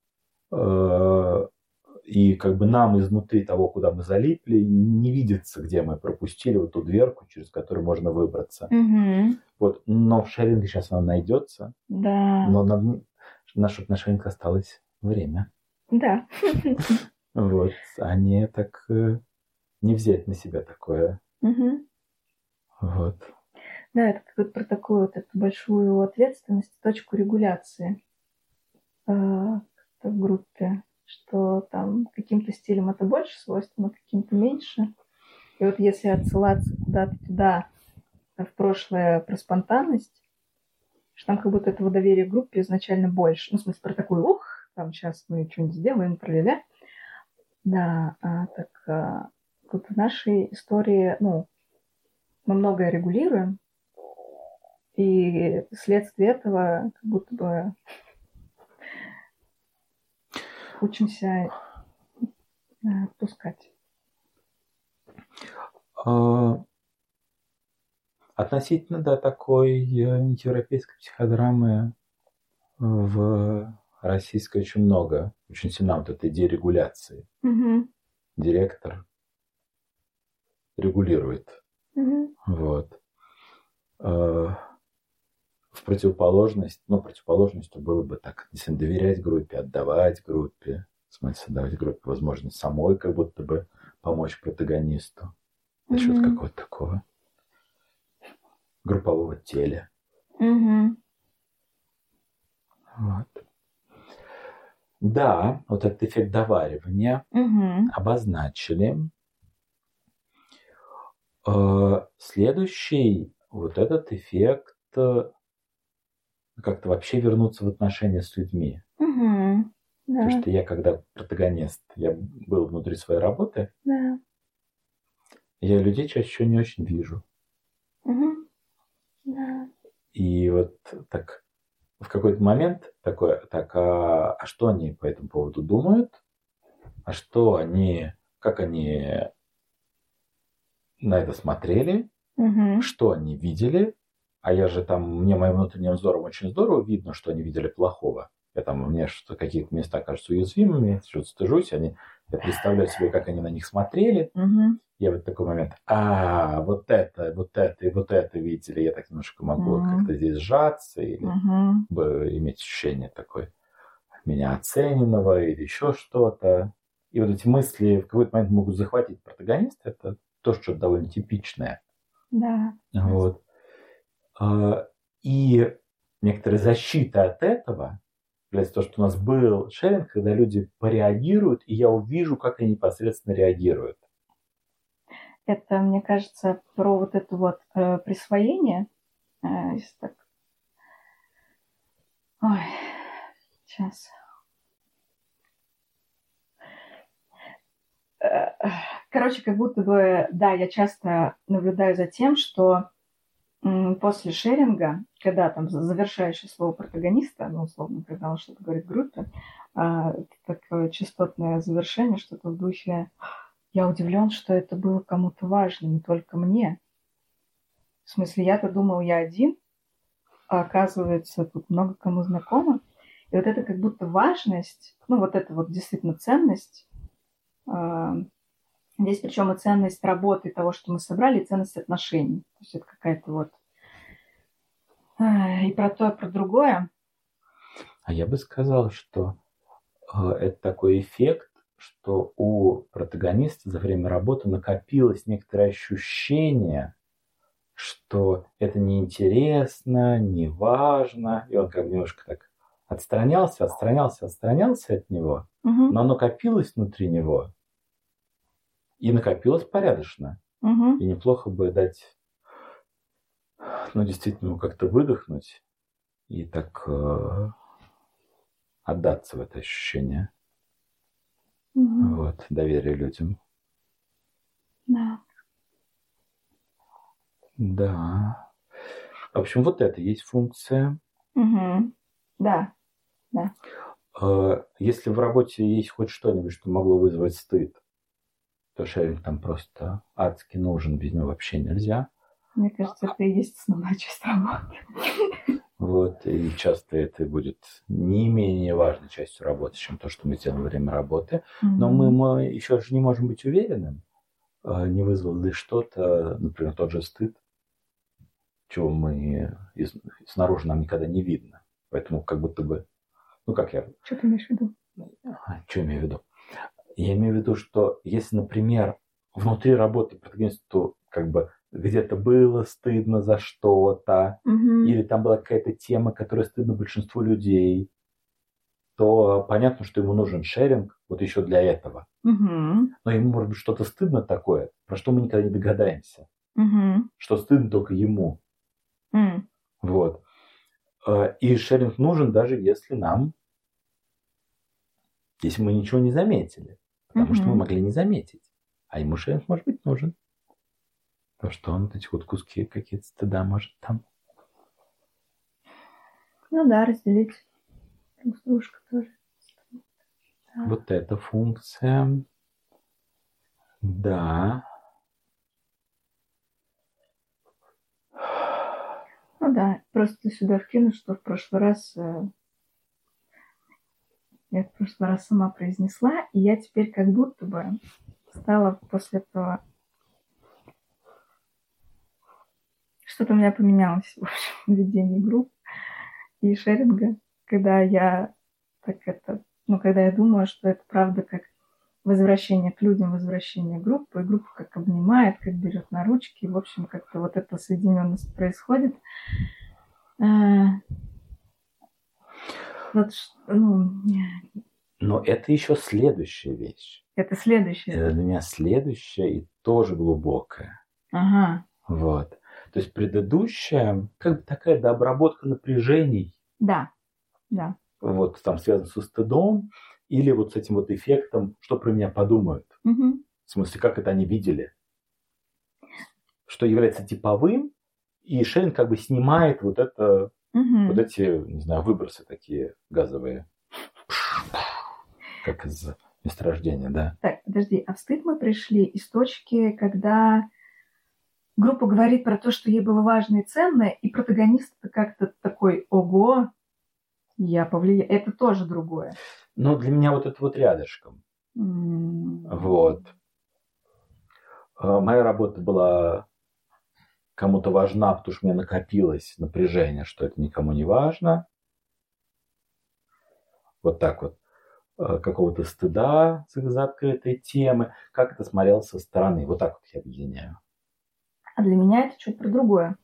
Э, И как бы нам изнутри того, куда мы залипли, не видится, где мы пропустили вот ту дверку, через которую можно выбраться. Вот, но в шеринге сейчас она найдется, Да. но на, на на шеринг осталось время. Да. Вот, а не так э, не взять на себя такое. Вот. Да, это как вот про такую вот эту большую ответственность, точку регуляции э, в группе, что там каким-то стилем это больше свойственно, каким-то меньше. И вот если отсылаться куда-то туда, э, в прошлое про спонтанность, что там как будто этого доверия группе изначально больше. Ну, в смысле, про такую, ух, там сейчас мы что-нибудь сделаем, про Да, а, так а, тут в нашей истории, ну, мы многое регулируем, и следствие этого как будто бы учимся э, отпускать. А, Относительно, да, такой э, европейской психодрамы в российской очень много. Очень сильна вот эта идея регуляции. Мгм. Директор регулирует. Мгм. Вот. В противоположность, ну, противоположностью было бы так, если доверять группе, отдавать группе, смысле давать группе возможность самой как будто бы помочь протагонисту за счет Мгм. какого-то такого группового теля. Мгм. Вот. Да, вот этот эффект доваривания Мгм. обозначили. Э, Следующий вот этот эффект э, как-то вообще вернуться в отношения с людьми. Мгм. Да, Потому что я, когда протагонист, я был внутри своей работы, да. я людей чаще всего не очень вижу. Мгм. Да. И вот так в какой-то момент такое, так, а, а что они по этому поводу думают? А что они, как они на это смотрели? Мгм. Что они видели? А я же там, мне моим внутренним взором очень здорово видно, что они видели плохого. Я там, мне что какие-то места кажутся уязвимыми, что-то стыжусь, они, я представляю себе, как они на них смотрели. Мгм. Я вот такой момент, а, вот это, вот это и вот это видели, я так немножко могу Мгм. как-то здесь сжаться или бы иметь ощущение такое меня оцененного или еще что-то. И вот эти мысли в какой-то момент могут захватить протагониста. Это тоже что-то довольно типичное. Да. Вот. А, и некоторая защита от этого является то, что у нас был шеринг, когда люди пореагируют, и я увижу, как они непосредственно реагируют. Это, мне кажется, про вот это вот э, присвоение. Э, так. Ой, сейчас. Э, короче, как будто бы, да, я часто наблюдаю за тем, что после шеринга, когда там завершающее слово протагониста, ну, условно, когда он что-то говорит группе, а, такое частотное завершение, что-то в духе «Я удивлен, что это было кому-то важно, не только мне». В смысле, я-то думал, я один, а оказывается, тут много кому знакомо. И вот это как будто важность, ну, вот это вот действительно ценность, а, Здесь причем и ценность работы того, что мы собрали, и ценность отношений. То есть это какая-то вот и про то, и про другое. А я бы сказал, что э, это такой эффект, что у протагониста за время работы накопилось некоторое ощущение, что это неинтересно, не важно, и он как бы немножко так отстранялся, отстранялся, отстранялся от него, угу. но оно копилось внутри него, и накопилось порядочно. Угу. И неплохо бы дать, ну, действительно, как-то выдохнуть и так э, отдаться в это ощущение. Угу. Вот, доверие людям. Да. Да. В общем, вот это есть функция. Угу. Да. Да. Э, если в работе есть хоть что-нибудь, что могло вызвать стыд, то шеринг там просто адски нужен, без него вообще нельзя. Мне кажется, это и есть основная часть работы. Вот, и часто это будет не менее важной частью работы, чем то, что мы делаем во время работы. Mm-hmm. Но мы, мы еще же не можем быть уверенным, а, не вызвало ли что-то, например, тот же стыд, чего мы из, снаружи нам никогда не видно. Поэтому как будто бы, ну как я... Что ты имеешь в виду? Что имею в виду? Я имею в виду, что если, например, внутри работы протагонисту как бы где-то было стыдно за что-то, угу. или там была какая-то тема, которая стыдна большинству людей, то понятно, что ему нужен шеринг вот еще для этого. Угу. Но ему может быть что-то стыдно такое, про что мы никогда не догадаемся. Угу. Что стыдно только ему. Угу. Вот. Э, и шеринг нужен даже если нам, если мы ничего не заметили. Потому угу. что мы могли не заметить. А ему шеринг может быть нужен. Потому что он эти вот куски какие-то стыда может там. Ну да, разделить дружкой тоже. Да. Вот эта функция. Да. Ну да, просто сюда вкину, что в прошлый раз э, я в прошлый раз сама произнесла, и я теперь как будто бы стала после этого... Что-то у меня поменялось в общем, в ведении групп и шеринга, когда я так это... Ну, когда я думаю, что это правда как возвращение к людям, возвращение группы, и группа как обнимает, как берет на ручки, и, в общем, как-то вот эта соединенность происходит. Вот, ну... Но это еще следующая вещь. Это следующая. Это для меня следующая и тоже глубокая. Ага. Вот. То есть предыдущая, как бы такая дообработка напряжений. Да, да. Вот там связано со стыдом или вот с этим вот эффектом, что про меня подумают. Угу. В смысле, как это они видели. Что является типовым, и Шейн как бы снимает вот это Угу. Вот эти, не знаю, выбросы такие газовые. Как из месторождения, да. Так, подожди, а в стыд мы пришли из точки, когда группа говорит про то, что ей было важно и ценно, и протагонист как-то такой, ого, я повлияю. Это тоже другое. Но для меня вот это вот рядышком. Mm. Вот. А, моя работа была кому-то важна, потому что у меня накопилось напряжение, что это никому не важно. Вот так вот. э, какого-то стыда за открытой темы, как это смотрелось со стороны. Вот так вот я объединяю. А для меня это чуть про другое.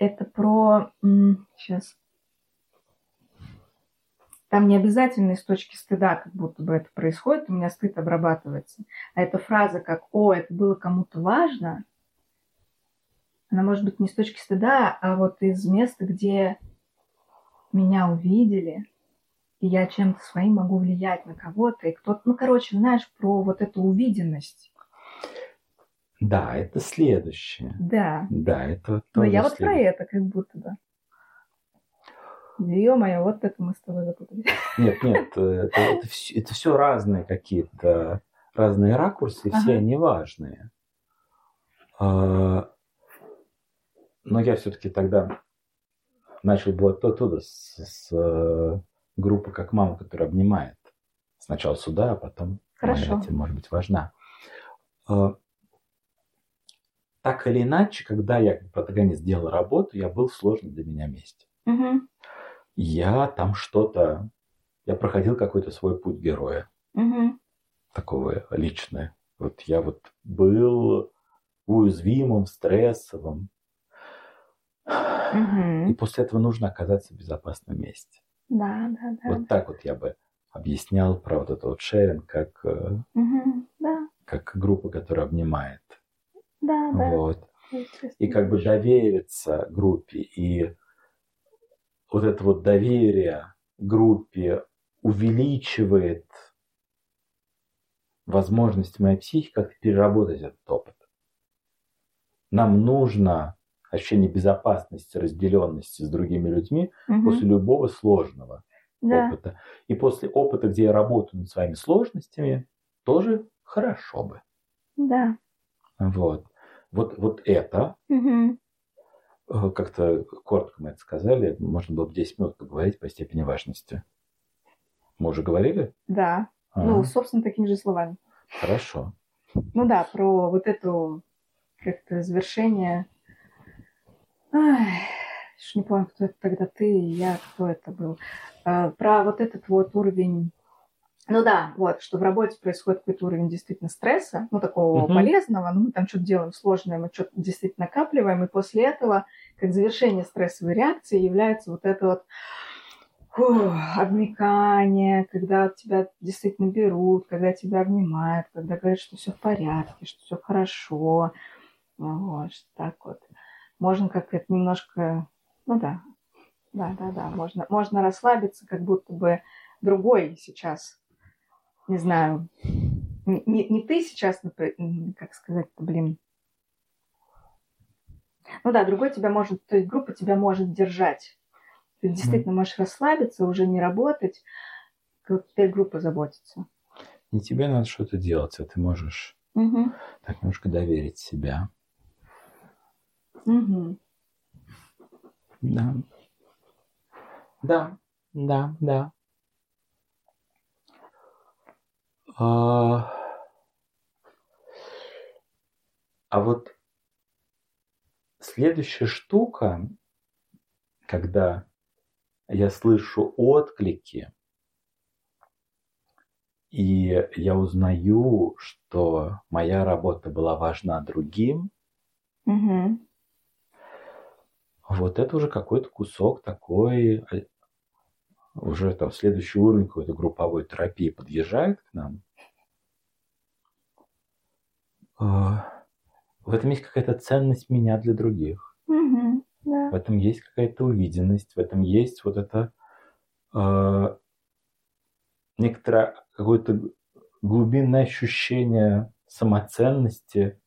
Это про... Сейчас. Там не обязательно из точки стыда, как будто бы это происходит, у меня стыд обрабатывается. А эта фраза как «О, это было кому-то важно», она может быть не с точки стыда, а вот из места, где меня увидели, и я чем-то своим могу влиять на кого-то, и кто-то, ну, короче, знаешь, про вот эту увиденность. Да, это следующее. Да. Да, это Но я вот про это как будто бы. Ё-моё, вот это мы с тобой запутались. Нет, нет, э, это, это, все, это все разные какие-то, разные ракурсы, ага. все они важные. А, но я все-таки тогда начал было оттуда, с, с э, группы «Как мама», которая обнимает. Сначала сюда, а потом Хорошо. моя может быть, важна. А, так или иначе, когда я как протагонист делал работу, я был в сложном для меня месте. Угу. Я там что-то... Я проходил какой-то свой путь героя. Угу. Такого личное. Вот я вот был уязвимым, стрессовым. Угу. И после этого нужно оказаться в безопасном месте. Да, да, да. Вот так вот я бы объяснял про вот это вот шеринг как, угу, да. как группа, которая обнимает. Да, да. Вот. И как бы довериться группе. И вот это вот доверие группе увеличивает возможность моей психики как-то переработать этот опыт. Нам нужно ощущение безопасности, разделенности с другими людьми угу. после любого сложного да. опыта. И после опыта, где я работаю над своими сложностями, тоже хорошо бы. Да. Вот. Вот, вот это, угу. как-то коротко мы это сказали, можно было бы 10 минут поговорить по степени важности. Мы уже говорили? Да. А. Ну, собственно, такими же словами. Хорошо. Ну да, про вот эту как-то завершение Ай, не помню, кто это тогда ты и я, кто это был. А, про вот этот вот уровень ну да, вот, что в работе происходит какой-то уровень действительно стресса, ну такого uh-huh. полезного, ну мы там что-то делаем сложное, мы что-то действительно накапливаем, и после этого, как завершение стрессовой реакции, является вот это вот фу, обмекание, когда тебя действительно берут, когда тебя обнимают, когда говорят, что все в порядке, что все хорошо, вот, так вот можно как-то немножко, ну да, да, да, да, можно, можно расслабиться, как будто бы другой сейчас, не знаю, не, не ты сейчас, как сказать блин, ну да, другой тебя может, то есть группа тебя может держать. Ты действительно можешь расслабиться, уже не работать, вот теперь группа заботится. Не тебе надо что-то делать, а ты можешь угу. так немножко доверить себя. Угу. Да. Да, да, да. А, а вот следующая штука, когда я слышу отклики, и я узнаю, что моя работа была важна другим, угу вот это уже какой-то кусок такой, э, уже там следующий уровень какой-то групповой терапии подъезжает к нам. А, в этом есть какая-то ценность меня для других. Угу, да. В этом есть какая-то увиденность, в этом есть вот это э, некоторое какое-то глубинное ощущение самоценности,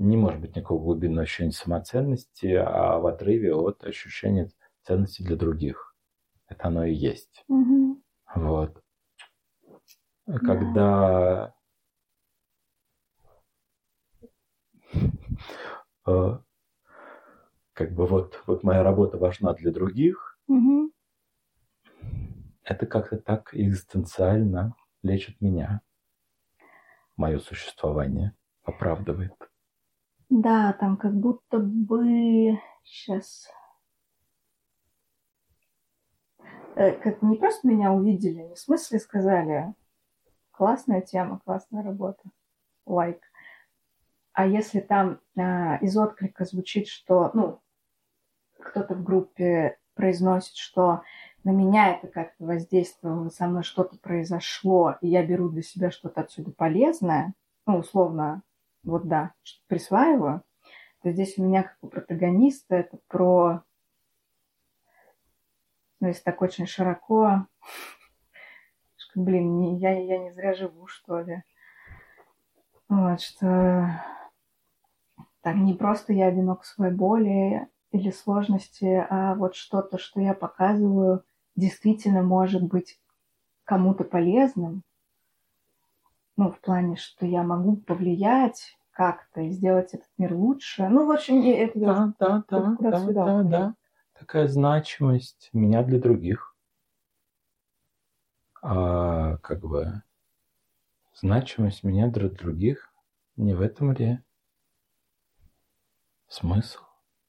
не может быть никакого глубинного ощущения самоценности, а в отрыве от ощущения ценности для других. Это оно и есть. Угу. Вот. Когда да. как бы вот, вот моя работа важна для других, угу. это как-то так экзистенциально лечит меня. Мое существование оправдывает. Да, там как будто бы... Сейчас. э, как не просто меня увидели, не в смысле сказали, классная тема, классная работа, лайк. А если там а, из отклика звучит, что, ну, кто-то в группе произносит, что на меня это как-то воздействовало, со мной что-то произошло, и я беру для себя что-то отсюда полезное, ну, условно, вот да, присваиваю, то здесь у меня как у протагониста это про, ну, если так очень широко, блин, не, я, я не зря живу, что ли. Вот, что так не просто я одинок в своей боли или сложности, а вот что-то, что я показываю, действительно может быть кому-то полезным. Ну, в плане, что я могу повлиять как-то и сделать этот мир лучше. Ну, в общем, это да, да, да, да, да, да. Такая значимость меня для других. А как бы значимость меня для других не в этом ли смысл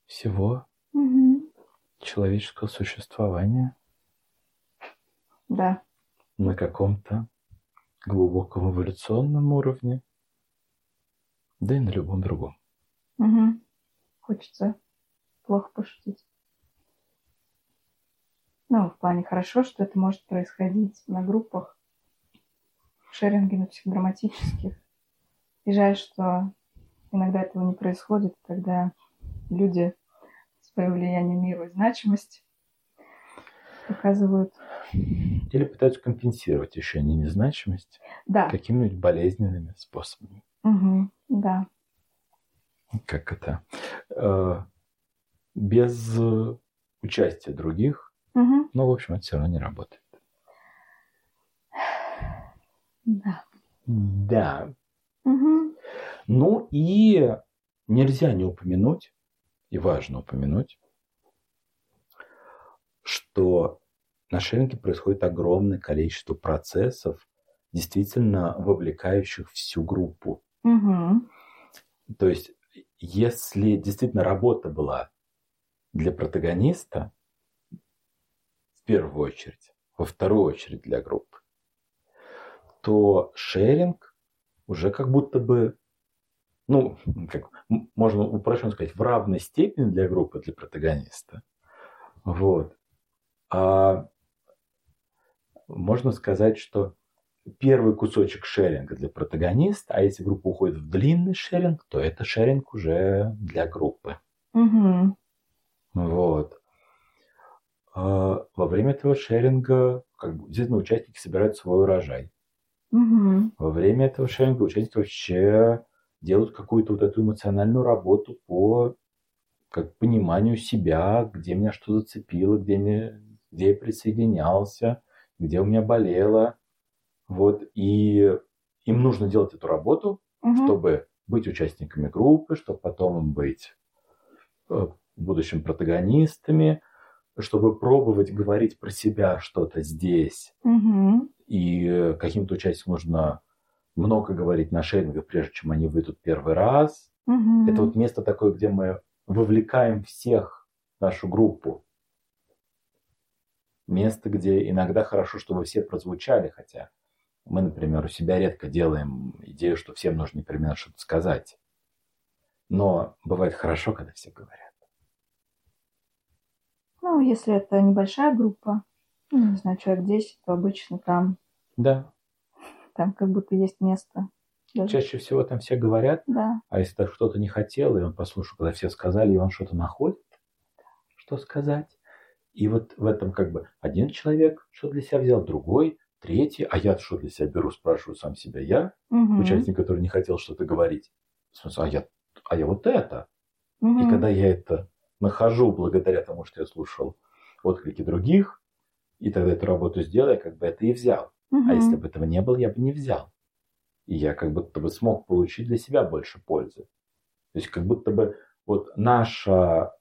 всего угу. человеческого существования? Да. На каком-то глубоком эволюционном уровне, да и на любом другом. Угу. Хочется плохо пошутить. Ну, в плане хорошо, что это может происходить на группах, в шеринге на психодраматических. И жаль, что иногда этого не происходит, когда люди свое влияние миру и значимость показывают. Или пытаются компенсировать еще не незначимость да. какими-нибудь болезненными способами. Угу, да. Как это? Э, без участия других, угу. но, в общем, это все равно не работает. Да. Да. Угу. Ну и нельзя не упомянуть, и важно упомянуть, что на шеринге происходит огромное количество процессов, действительно вовлекающих всю группу. Угу. То есть, если действительно работа была для протагониста, в первую очередь, во вторую очередь для группы, то шеринг уже как будто бы, ну, как можно упрощенно сказать, в равной степени для группы, для протагониста. Вот. А можно сказать, что первый кусочек шеринга для протагониста, а если группа уходит в длинный шеринг, то это шеринг уже для группы. Угу. Вот. А во время этого шеринга как бы, действительно участники собирают свой урожай. Угу. Во время этого шеринга участники вообще делают какую-то вот эту эмоциональную работу по как пониманию себя, где меня что зацепило, где, мне, где я присоединялся, где у меня болело. Вот, и им нужно делать эту работу, угу. чтобы быть участниками группы, чтобы потом быть э, в будущем протагонистами, чтобы пробовать говорить про себя что-то здесь. Угу. И каким-то участникам нужно много говорить на шерингах, прежде чем они выйдут первый раз. Угу. Это вот место такое, где мы вовлекаем всех в нашу группу. Место, где иногда хорошо, чтобы все прозвучали, хотя мы, например, у себя редко делаем идею, что всем нужно непременно что-то сказать. Но бывает хорошо, когда все говорят. Ну, если это небольшая группа, ну, не знаю, человек 10, то обычно там, Да. там как будто есть место. Даже. Чаще всего там все говорят, Да. а если так что-то не хотел, и он послушал, когда все сказали, и он что-то находит, что сказать. И вот в этом как бы один человек что для себя взял, другой, третий, а я что для себя беру, спрашиваю сам себя я, Угу. участник, который не хотел что-то говорить. В смысле, а я, а я вот это. Угу. И когда я это нахожу благодаря тому, что я слушал отклики других, и тогда эту работу сделал, я как бы это и взял. Угу. А если бы этого не было, я бы не взял. И я как будто бы смог получить для себя больше пользы. То есть как будто бы вот наша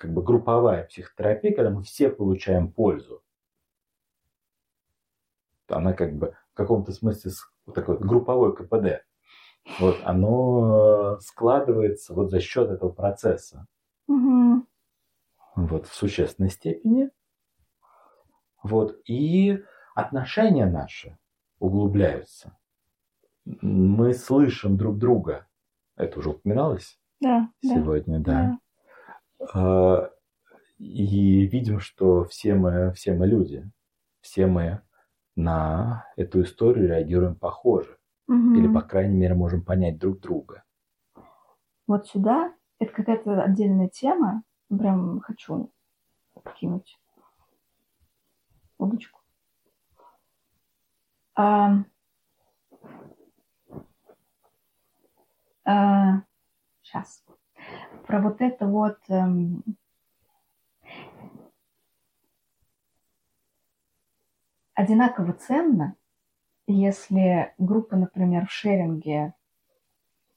как бы групповая психотерапия, когда мы все получаем пользу, она как бы в каком-то смысле вот такой вот групповой КПД. Вот оно э, складывается вот за счет этого процесса Угу. вот в существенной степени. Вот. И отношения наши углубляются. Мы слышим друг друга. Это уже упоминалось да, сегодня, да. да. А, И видим, что все мы, все мы люди. Все мы на эту историю реагируем похоже. Мгм. Или, по крайней мере, можем понять друг друга. Вот сюда, это какая-то отдельная тема. Прям хочу кинуть удочку. А, сейчас. Про вот это вот эм, одинаково ценно, если группа, например, в шеринге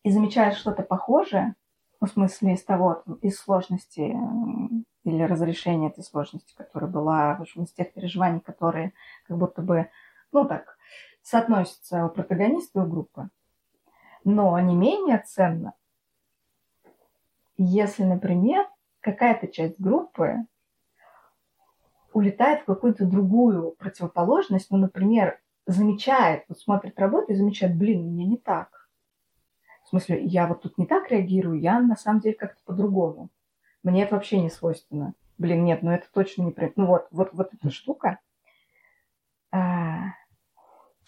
и замечает что-то похожее, ну, в смысле из того, из сложности м, или разрешения этой сложности, которая была, в общем, из тех переживаний, которые как будто бы, ну так, соотносятся у протагониста и у группы. Но не менее ценно, если, например, какая-то часть группы улетает в какую-то другую противоположность, ну, например, замечает, вот смотрит работу и замечает, блин, мне не так. В смысле, я вот тут не так реагирую, я на самом деле как-то по-другому. Мне это вообще не свойственно. Блин, нет, ну это точно не... при- Ну вот, вот, вот эта штука. а,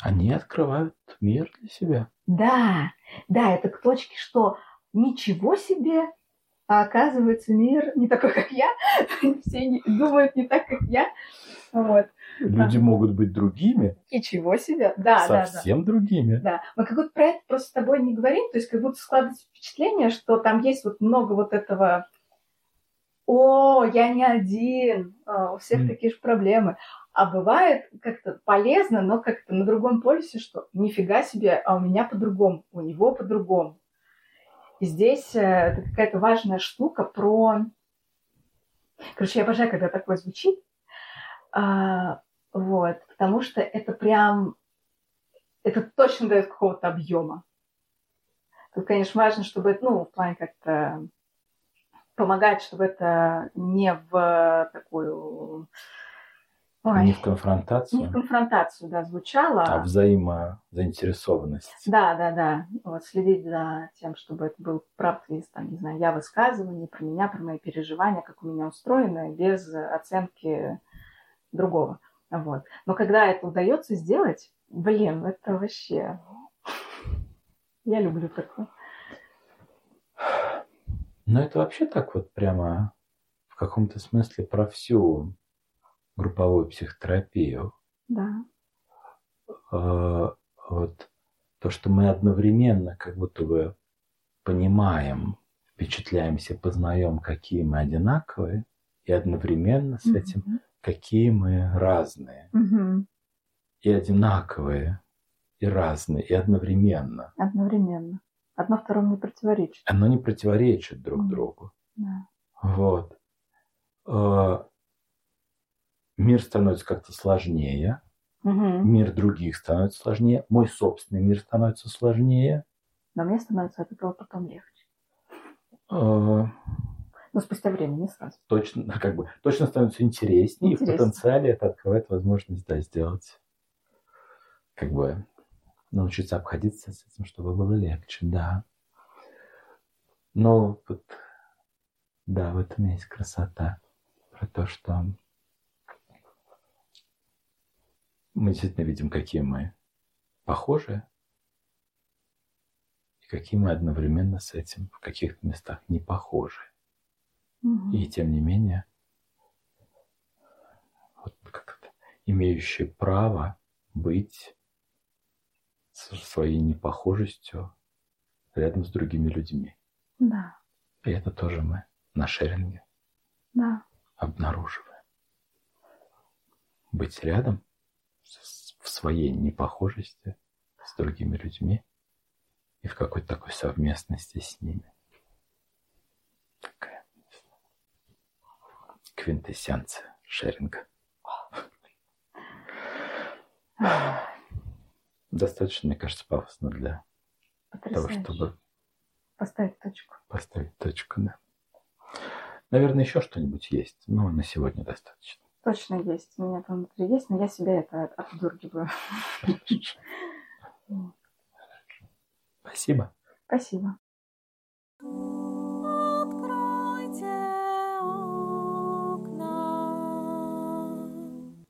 Они открывают мир для себя. да, да, это к точке, что ничего себе, а оказывается мир не такой, как я. Все не- думают не так, как я. Вот. Люди могут быть другими, Ничего себе. Да, да, да. совсем другими. Да, мы как будто про это просто с тобой не говорим, то есть как будто складывается впечатление, что там есть вот много вот этого «О, я не один, а, у всех М. такие же проблемы». А бывает как-то полезно, но как-то на другом полюсе, что нифига себе, а у меня по-другому, у него по-другому. Здесь э, это какая-то важная штука про... Короче, я обожаю, когда такое звучит. А, вот, потому что это прям это точно дает какого-то объема. Тут, конечно, важно, чтобы ну, в плане как-то помогать, чтобы это не в такую... ой, Не в конфронтацию, не в конфронтацию, да, звучало. а взаимозаинтересованность. Да, да, да. Вот следить за тем, чтобы это был правда из, там, не знаю, я высказывание про меня, про мои переживания, как у меня устроено, без оценки другого. Вот. Но когда это удается сделать, блин, это вообще... Я люблю такое. Но это вообще так вот прямо в каком-то смысле про всю групповую психотерапию. Да. Э, Вот то, что мы одновременно как будто бы понимаем, впечатляемся, познаем, какие мы одинаковые, и одновременно с этим, Мгм. какие мы разные, Мгм. и одинаковые, и разные, и одновременно. Одновременно. Одно второму не противоречит. Оно не противоречит друг Мгм. другу. Да. Вот. Мир становится как-то сложнее, Мгм. мир других становится сложнее, мой собственный мир становится сложнее. Но мне становится от этого потом легче. Э, Но спустя время, не сразу. Точно, как бы, точно становится интереснее, и в Интереснее. потенциале это открывает возможность да, сделать, как бы, научиться обходиться с этим, чтобы было легче, да. Но вот, да, в этом есть красота. Про то, что мы действительно видим, какие мы похожи, и какие мы одновременно с этим в каких-то местах не похожи. Мгм. И тем не менее, вот как это, имеющие право быть со своей непохожестью рядом с другими людьми. Да, И это тоже мы на шеринге да. обнаруживаем. Быть рядом в своей непохожести с другими людьми и в какой-то такой совместности с ними. Такая квинтэссенция шеринга. Достаточно, мне кажется, пафосно для того, чтобы Поставить точку. поставить точку. Да. Наверное, еще что-нибудь есть, но на сегодня достаточно. Точно есть. У меня там внутри есть, но я себя это отдургиваю. Спасибо. Спасибо.